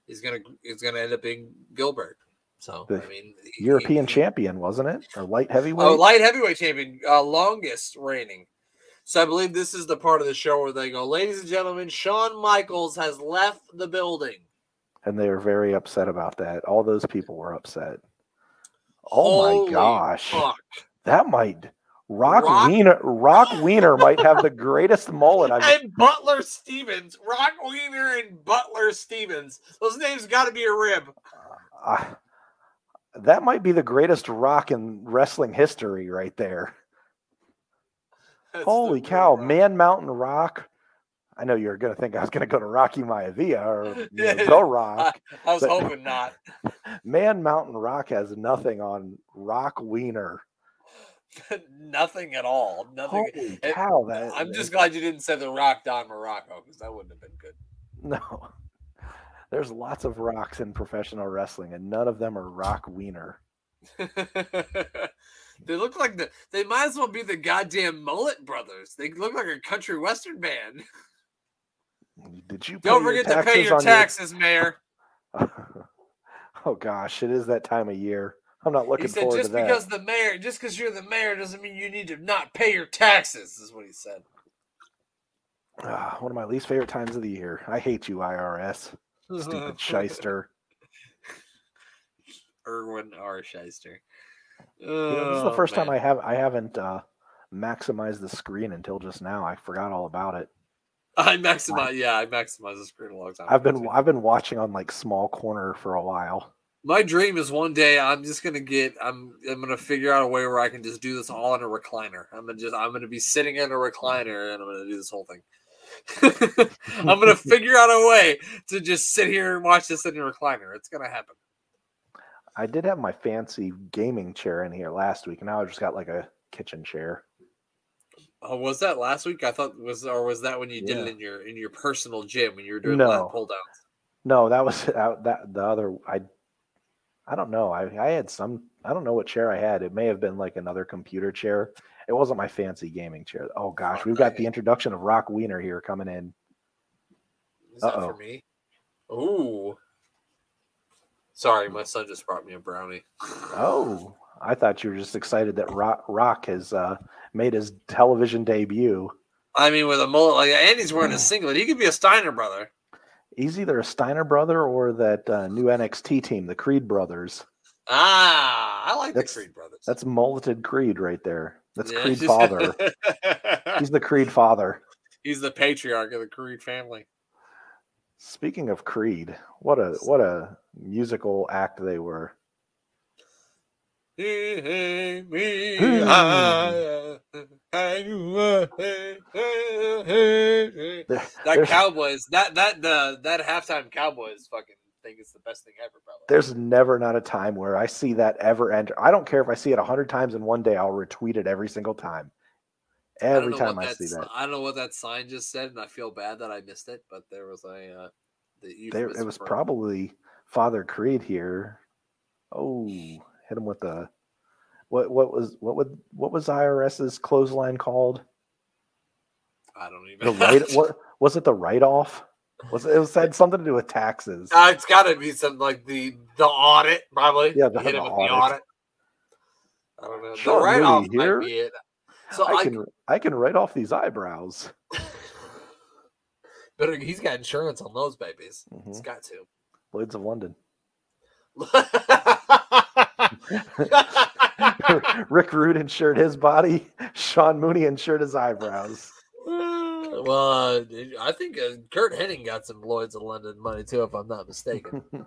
is gonna is gonna end up being Gillberg. So The I mean, he- European he- champion, wasn't it? Or light heavyweight? Oh, light heavyweight champion, uh, longest reigning. So I believe this is the part of the show where they go, ladies and gentlemen, Shawn Michaels has left the building. and they were very upset about that. All those people were upset. Oh Holy my gosh. fuck. That might Rock, Rock- Wiener Rock Wiener might have the greatest mullet I've And Butler Stevens, Rock Wiener and Butler Stevens. Those names got to be a rib. uh, that might be the greatest rock in wrestling history right there. That's Holy the cow, real Man Mountain Rock. I know you're gonna think I was gonna go to Rocky Maivia or you know, The Rock. I was hoping not. Man Mountain Rock has nothing on Rock Wiener. Nothing at all. Nothing. Holy it- cow! That I'm just glad you didn't say the Rock Don Muraco because that wouldn't have been good. No. There's lots of rocks in professional wrestling, and none of them are Rock Wiener. they look like the. They might as well be the goddamn Mullet Brothers. They look like a country western band. Mm, did you? Don't forget to pay taxes your taxes, Mayor. oh gosh, it is that time of year. I'm not He looking said, forward "Just to that. because the mayor, just because you're the mayor, doesn't mean you need to not pay your taxes." Is what he said. Ah, one of my least favorite times of the year. I hate you, IRS. Stupid shyster. Irwin R. Schyster. You know, this is the Oh, first time. I have I haven't uh, maximized the screen until just now. I forgot all about it. I maximize. Yeah, I maximize the screen a long time. I've been too. I've been watching on like small corner for a while. My dream is one day I'm just gonna get. I'm. I'm gonna figure out a way where I can just do this all in a recliner. I'm gonna just. I'm gonna be sitting in a recliner and I'm gonna do this whole thing. I'm gonna figure out a way to just sit here and watch this in a recliner. It's gonna happen. I did have my fancy gaming chair in here last week, and now I just got like a kitchen chair. Oh, was that last week? I thought was or was that when you did it in your in your personal gym when you were doing No. pull downs? No, that was out that the other I I don't know. I I had some I don't know what chair I had. It may have been like another computer chair. It wasn't my fancy gaming chair. Oh gosh, we've got the introduction of Rock Wiener here coming in. Is that for Uh-oh. me? Ooh. Sorry, my son just brought me a brownie. Oh, I thought you were just excited that Rock Rock has uh, made his television debut. I mean, with a mullet like that, and he's wearing a singlet. He could be a Steiner brother. He's either a Steiner brother or that uh, new NXT team, the Creed brothers. Ah, I like That's- the Creed brothers. That's mulleted Creed right there. That's Yeah. Creed father. He's the Creed father. He's the patriarch of the Creed family. Speaking of Creed, what a what a musical act they were. Hey, me, higher, higher, That Cowboys, that that the that halftime Cowboys fucking thing is the best thing ever, there's never not a time where I see that ever enter. I don't care if I see it a hundred times in one day. I'll retweet it every single time. Every know time I see that, I don't know what that sign just said, and I feel bad that I missed it. But there was a uh, the there it was probably Father Creed here. Oh, hit him with the What what was what would what was IRS's clothesline called? I don't even. The even. right what was it the write off? Was it, it was had something to do with taxes? Uh, it's got to be something like the the audit, probably. Yeah, the- hit the him with audit. the audit. I don't know. Sean the write off might here. be it. So I I, can I can write off these eyebrows. better. He's got insurance on those babies. Mhm. He's got to. Lloyd's of London. Rick Rude insured his body. Sean Mooney insured his eyebrows. well, uh, I think uh, Curt Hennig got some Lloyd's of London money too, if I'm not mistaken.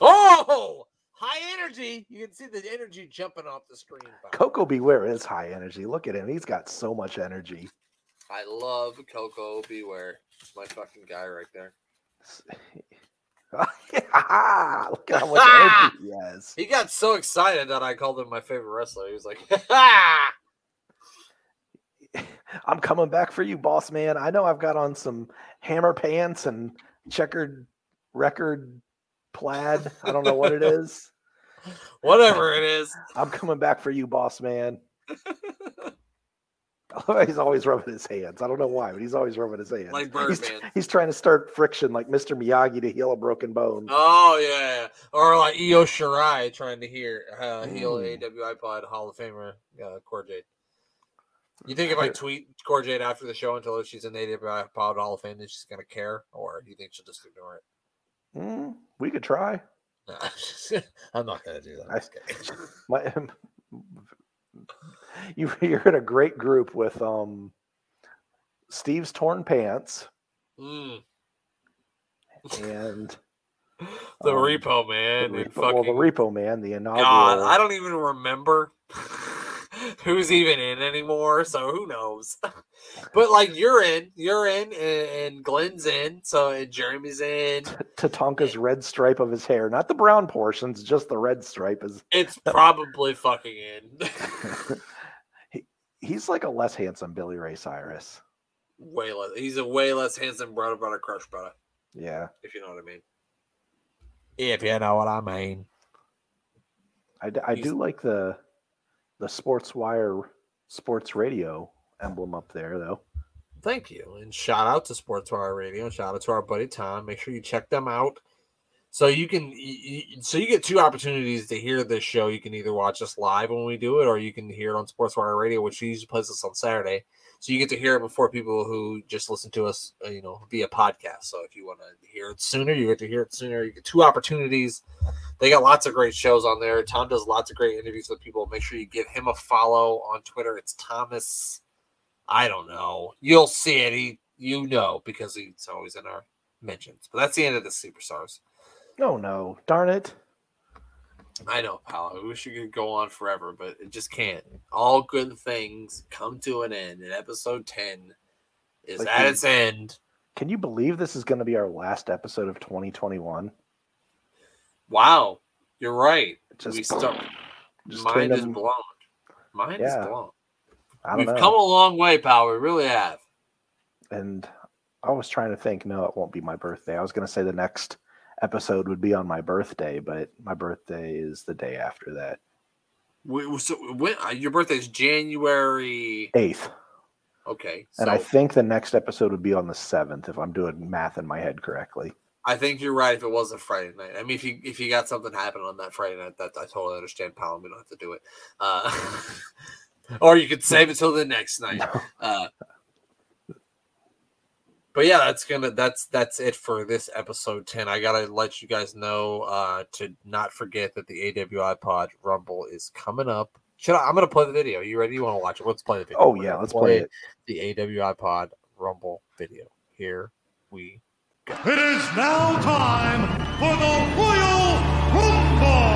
oh, high energy! You can see the energy jumping off the screen. Koko B. Ware is high energy. Look at him. He's got so much energy. I love Koko B. Ware. My fucking guy right there. Look at how much energy he has. He got so excited that I called him my favorite wrestler. He was like, I'm coming back for you, boss man. I know I've got on some hammer pants and checkered record plaid. I don't know what it is. whatever it is. I'm coming back for you, boss man. he's always rubbing his hands. I don't know why, but he's always rubbing his hands. Like he's, Birdman. he's trying to start friction like Mr. Miyagi to heal a broken bone. Oh yeah, or like Io Shirai trying to hear uh, heel Mm. AWI Pod Hall of Famer uh, Cora Jade. You think if I tweet Cora Jade after the show and tell her she's an AWI Pod Hall of Fame, that she's gonna care, or do you think she'll just ignore it? Mm, we could try. I'm not gonna do that. I'm just kidding. You, you're in a great group with um, Steve's torn pants Mm, and the Um, repo man. and repo, well, the repo man, the inaugural. God, I don't even remember who's even in anymore. So who knows? but like you're in, you're in, and, and Glenn's in. So and Jeremy's in. Tatanka's red stripe of his hair, not the brown portions, just the red stripe is. It's probably fucking in. He's like a less handsome Billy Ray Cyrus. way less. He's a way less handsome brother, brother, crush brother. Yeah, If you know what I mean. If you know what I mean. I, d- I He's- do like the the Sports Wire Sports Radio emblem up there though. Thank you. And shout out to Sports Wire Radio. Shout out to our buddy Tom. Make sure you check them out. So you can, so you get two opportunities to hear this show. You can either watch us live when we do it, or you can hear it on Sports Wire Radio, which usually plays us on Saturday. So you get to hear it before people who just listen to us, uh, you know, via podcast. So if you want to hear it sooner, you get to hear it sooner. You get two opportunities. They got lots of great shows on there. Tom does lots of great interviews with people. Make sure you give him a follow on Twitter. It's Thomas. I don't know. You'll see it. He, you know, because he's always in our mentions. But that's the end of the superstars. Oh no, darn it! I know, pal. I wish you could go on forever, but it just can't. All good things come to an end, and episode ten is Like at its end. Can you believe this is going to be our last episode of 2021? Wow, you're right. Just, we start. Just Mind is blown. Mind yeah. is blown. We've know. come a long way, pal. We really have. and I was trying to think. No, it won't be my birthday. I was going to say the next episode would be on my birthday, but my birthday is the day after that, so when uh, your birthday is January. eighth. Okay, And I think the next episode would be on the seventh, if I'm doing math in my head correctly. I think you're right. If it was a Friday night, I mean, if you if you got something happen on that Friday night, that I totally understand, pal. and We don't have to do it. Uh, or you could save it till the next night. Uh, but yeah, that's gonna that's that's it for this episode ten. I gotta let you guys know uh, to not forget that the AWI Pod Rumble is coming up. Should I, I'm gonna play the video. You ready? You want to watch it? Let's play the video. Oh yeah, let's play it. The AWI Pod Rumble video. Here we go. It is now time for the Royal Rumble!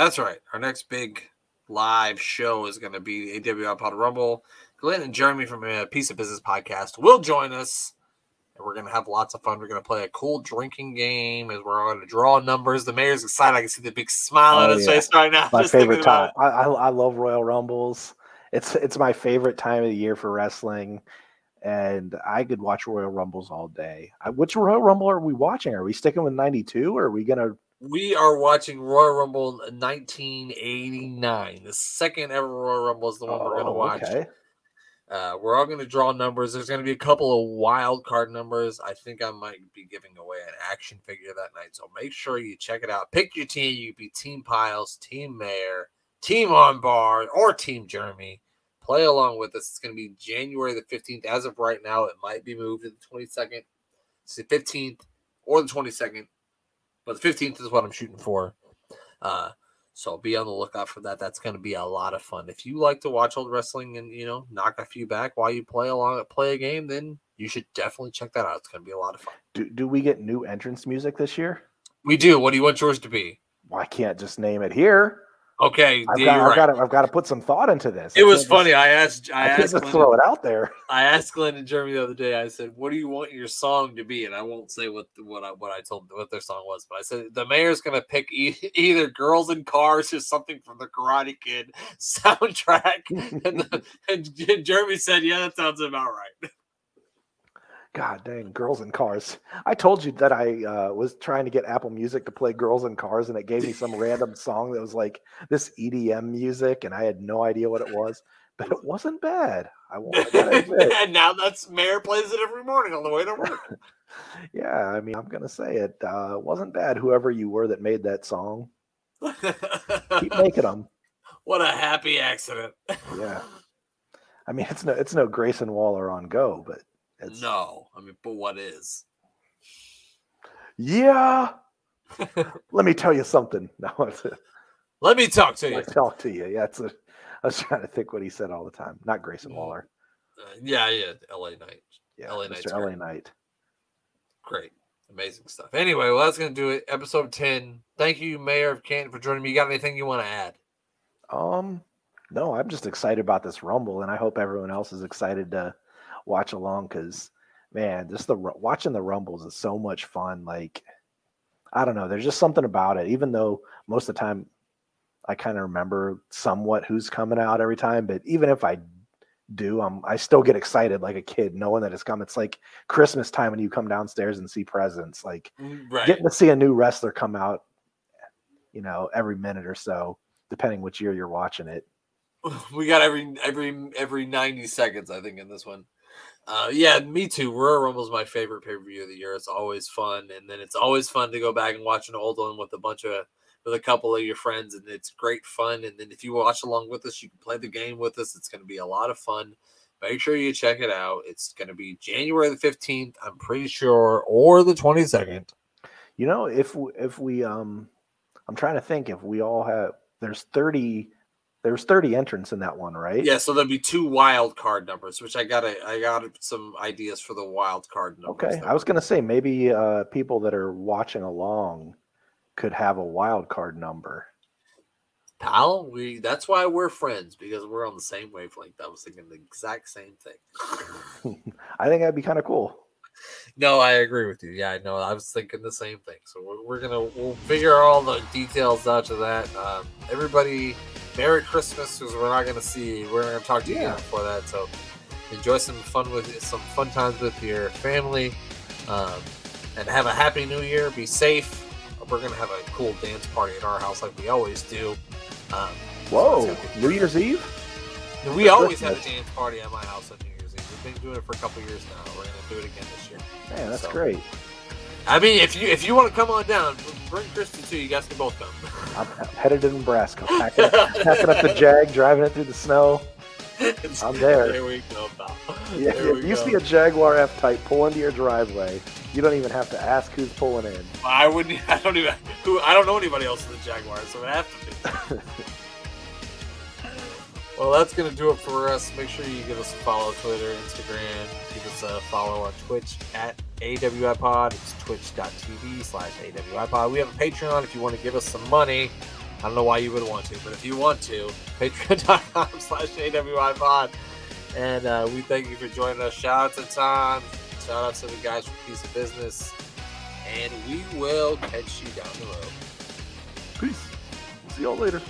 That's right. Our next big live show is going to be the AWI Pod Rumble. Glenn and Jeremy from a Piece of Business podcast will join us. And we're going to have lots of fun. We're going to play a cool drinking game as we're going to draw numbers. The mayor's excited. I can see the big smile on Oh, his yeah. face right now. my favorite time. I, I I love Royal Rumbles. It's it's my favorite time of the year for wrestling, and I could watch Royal Rumbles all day. I, which Royal Rumble are we watching? Are we sticking with '92, or are we gonna? it. We are watching Royal Rumble 1989. The second ever Royal Rumble is the one we're going to Oh, watch. Okay. Uh, we're all going to draw numbers. There's going to be a couple of wild card numbers. I think I might be giving away an action figure that night. So make sure you check it out. Pick your team. You be Team Pyles, Team Mayor, Team On Bar, or Team Jeremy. Play along with us. It's going to be January the 15th. As of right now, it might be moved to the 22nd. It's the 15th or the 22nd. But the 15th is what I'm shooting for. Uh, so be on the lookout for that. That's going to be a lot of fun. If you like to watch old wrestling and you know knock a few back while you play along, play a game, then you should definitely check that out. It's going to be a lot of fun. Do do we get new entrance music this year? We do. What do you want yours to be? Well, I can't just name it here. Okay, I've got, I've right. got to, I've got to put some thought into this. it I was funny. Just, I asked. I, I, asked. just Glenn, throw it out there. I asked Glenn and Jeremy the other day. I said, "What do you want your song to be?" And I won't say what what I what I told what their song was, but I said the mayor's going to pick e- either "Girls in Cars" or something from the Karate Kid soundtrack. and, the, and Jeremy said, "Yeah, that sounds about right." God dang, girls in cars. I told you that I uh, was trying to get Apple Music to play girls in cars, and it gave me some random song that was like this EDM music, and I had no idea what it was, but it wasn't bad. I, I and now that's Mayor plays it every morning on the way to work. yeah, I mean, I'm gonna say it uh, wasn't bad. Whoever you were that made that song, keep making them. what a happy accident. Yeah. I mean, it's no, it's no Grayson Waller on Go, but it's No, I mean, but what is? yeah. Let me tell you something. No, Let me talk to you. Talk to you. Yeah, it's a. I was trying to think what he said all the time. Not Grayson Mm. Waller. Uh, yeah, yeah, LA Knight. Yeah, LA Knight's Mr. LA great. Knight. Great. Amazing stuff. Anyway, well, that's going to do it. Episode 10. Thank you, Mayor of Canton, for joining me. You got anything you want to add? Um, no, I'm just excited about this Rumble, and I hope everyone else is excited to watch along because, man, just the watching the Rumbles is so much fun. Like, I don't know, there's just something about it. Even though most of the time, I kind of remember somewhat who's coming out every time, but even if I do, I'm I still get excited like a kid knowing that it's coming. It's like Christmas time when you come downstairs and see presents. Like mm, Right. getting to see a new wrestler come out, you know, every minute or so, depending which year you're watching it. we got every every every 90 seconds, I think, in this one. Uh, yeah, me too. Royal Rumble's my favorite pay per view of the year. It's always fun, and then it's always fun to go back and watch an old one with a bunch of with a couple of your friends, and it's great fun. And then if you watch along with us, you can play the game with us. It's going to be a lot of fun. Make sure you check it out. It's going to be January the fifteenth, I'm pretty sure, or the twenty second. You know, if if we um, I'm trying to think if we all have there's 30 there's 30 entrants in that one, right? Yeah, so there'll be two wild card numbers, which I got I got some ideas for the wild card numbers. Okay, I was gonna say maybe uh, people that are watching along could have a wild card number. pal. We that's why we're friends because we're on the same wavelength. I was thinking the exact same thing. I think that'd be kind of cool. No, I agree with you. Yeah, I know. I was thinking the same thing. So we're, we're gonna we'll figure all the details out to that. Um, everybody, Merry Christmas because we're not gonna see. We're not gonna talk to you again before that. So enjoy some fun with some fun times with your family, um, and have a happy New Year. Be safe. We're gonna have a cool dance party at our house like we always do. Um, Whoa, gonna New Year's Eve? we For always have a dance party at my house on New Year's Eve. We've been doing it for a couple years now. We're gonna do it again this year. Man, that's So- great. I mean, if you if you want to come on down, bring Kristen too. You guys can both come. I'm headed to Nebraska, packing up, packing up the Jag, driving it through the snow. I'm there. There we go, pal. Yeah, There if we you go. see a Jaguar F Type pull into your driveway, you don't even have to ask who's pulling in. I wouldn't. I don't even. Who? I don't know anybody else in the Jaguar, so it have to be. well, that's gonna do it for us. Make sure you give us a follow Twitter, Instagram. Give us a follow on Twitch at AWIPod. It's twitch.tv slash AWIPod. We have a Patreon if you want to give us some money. I don't know why you would want to, but if you want to, patreon.com slash AWI And uh, we thank you for joining us. Shout out to Tom. Shout out to the guys from Piece of Business. And we will catch you down the road. Peace. See y'all later.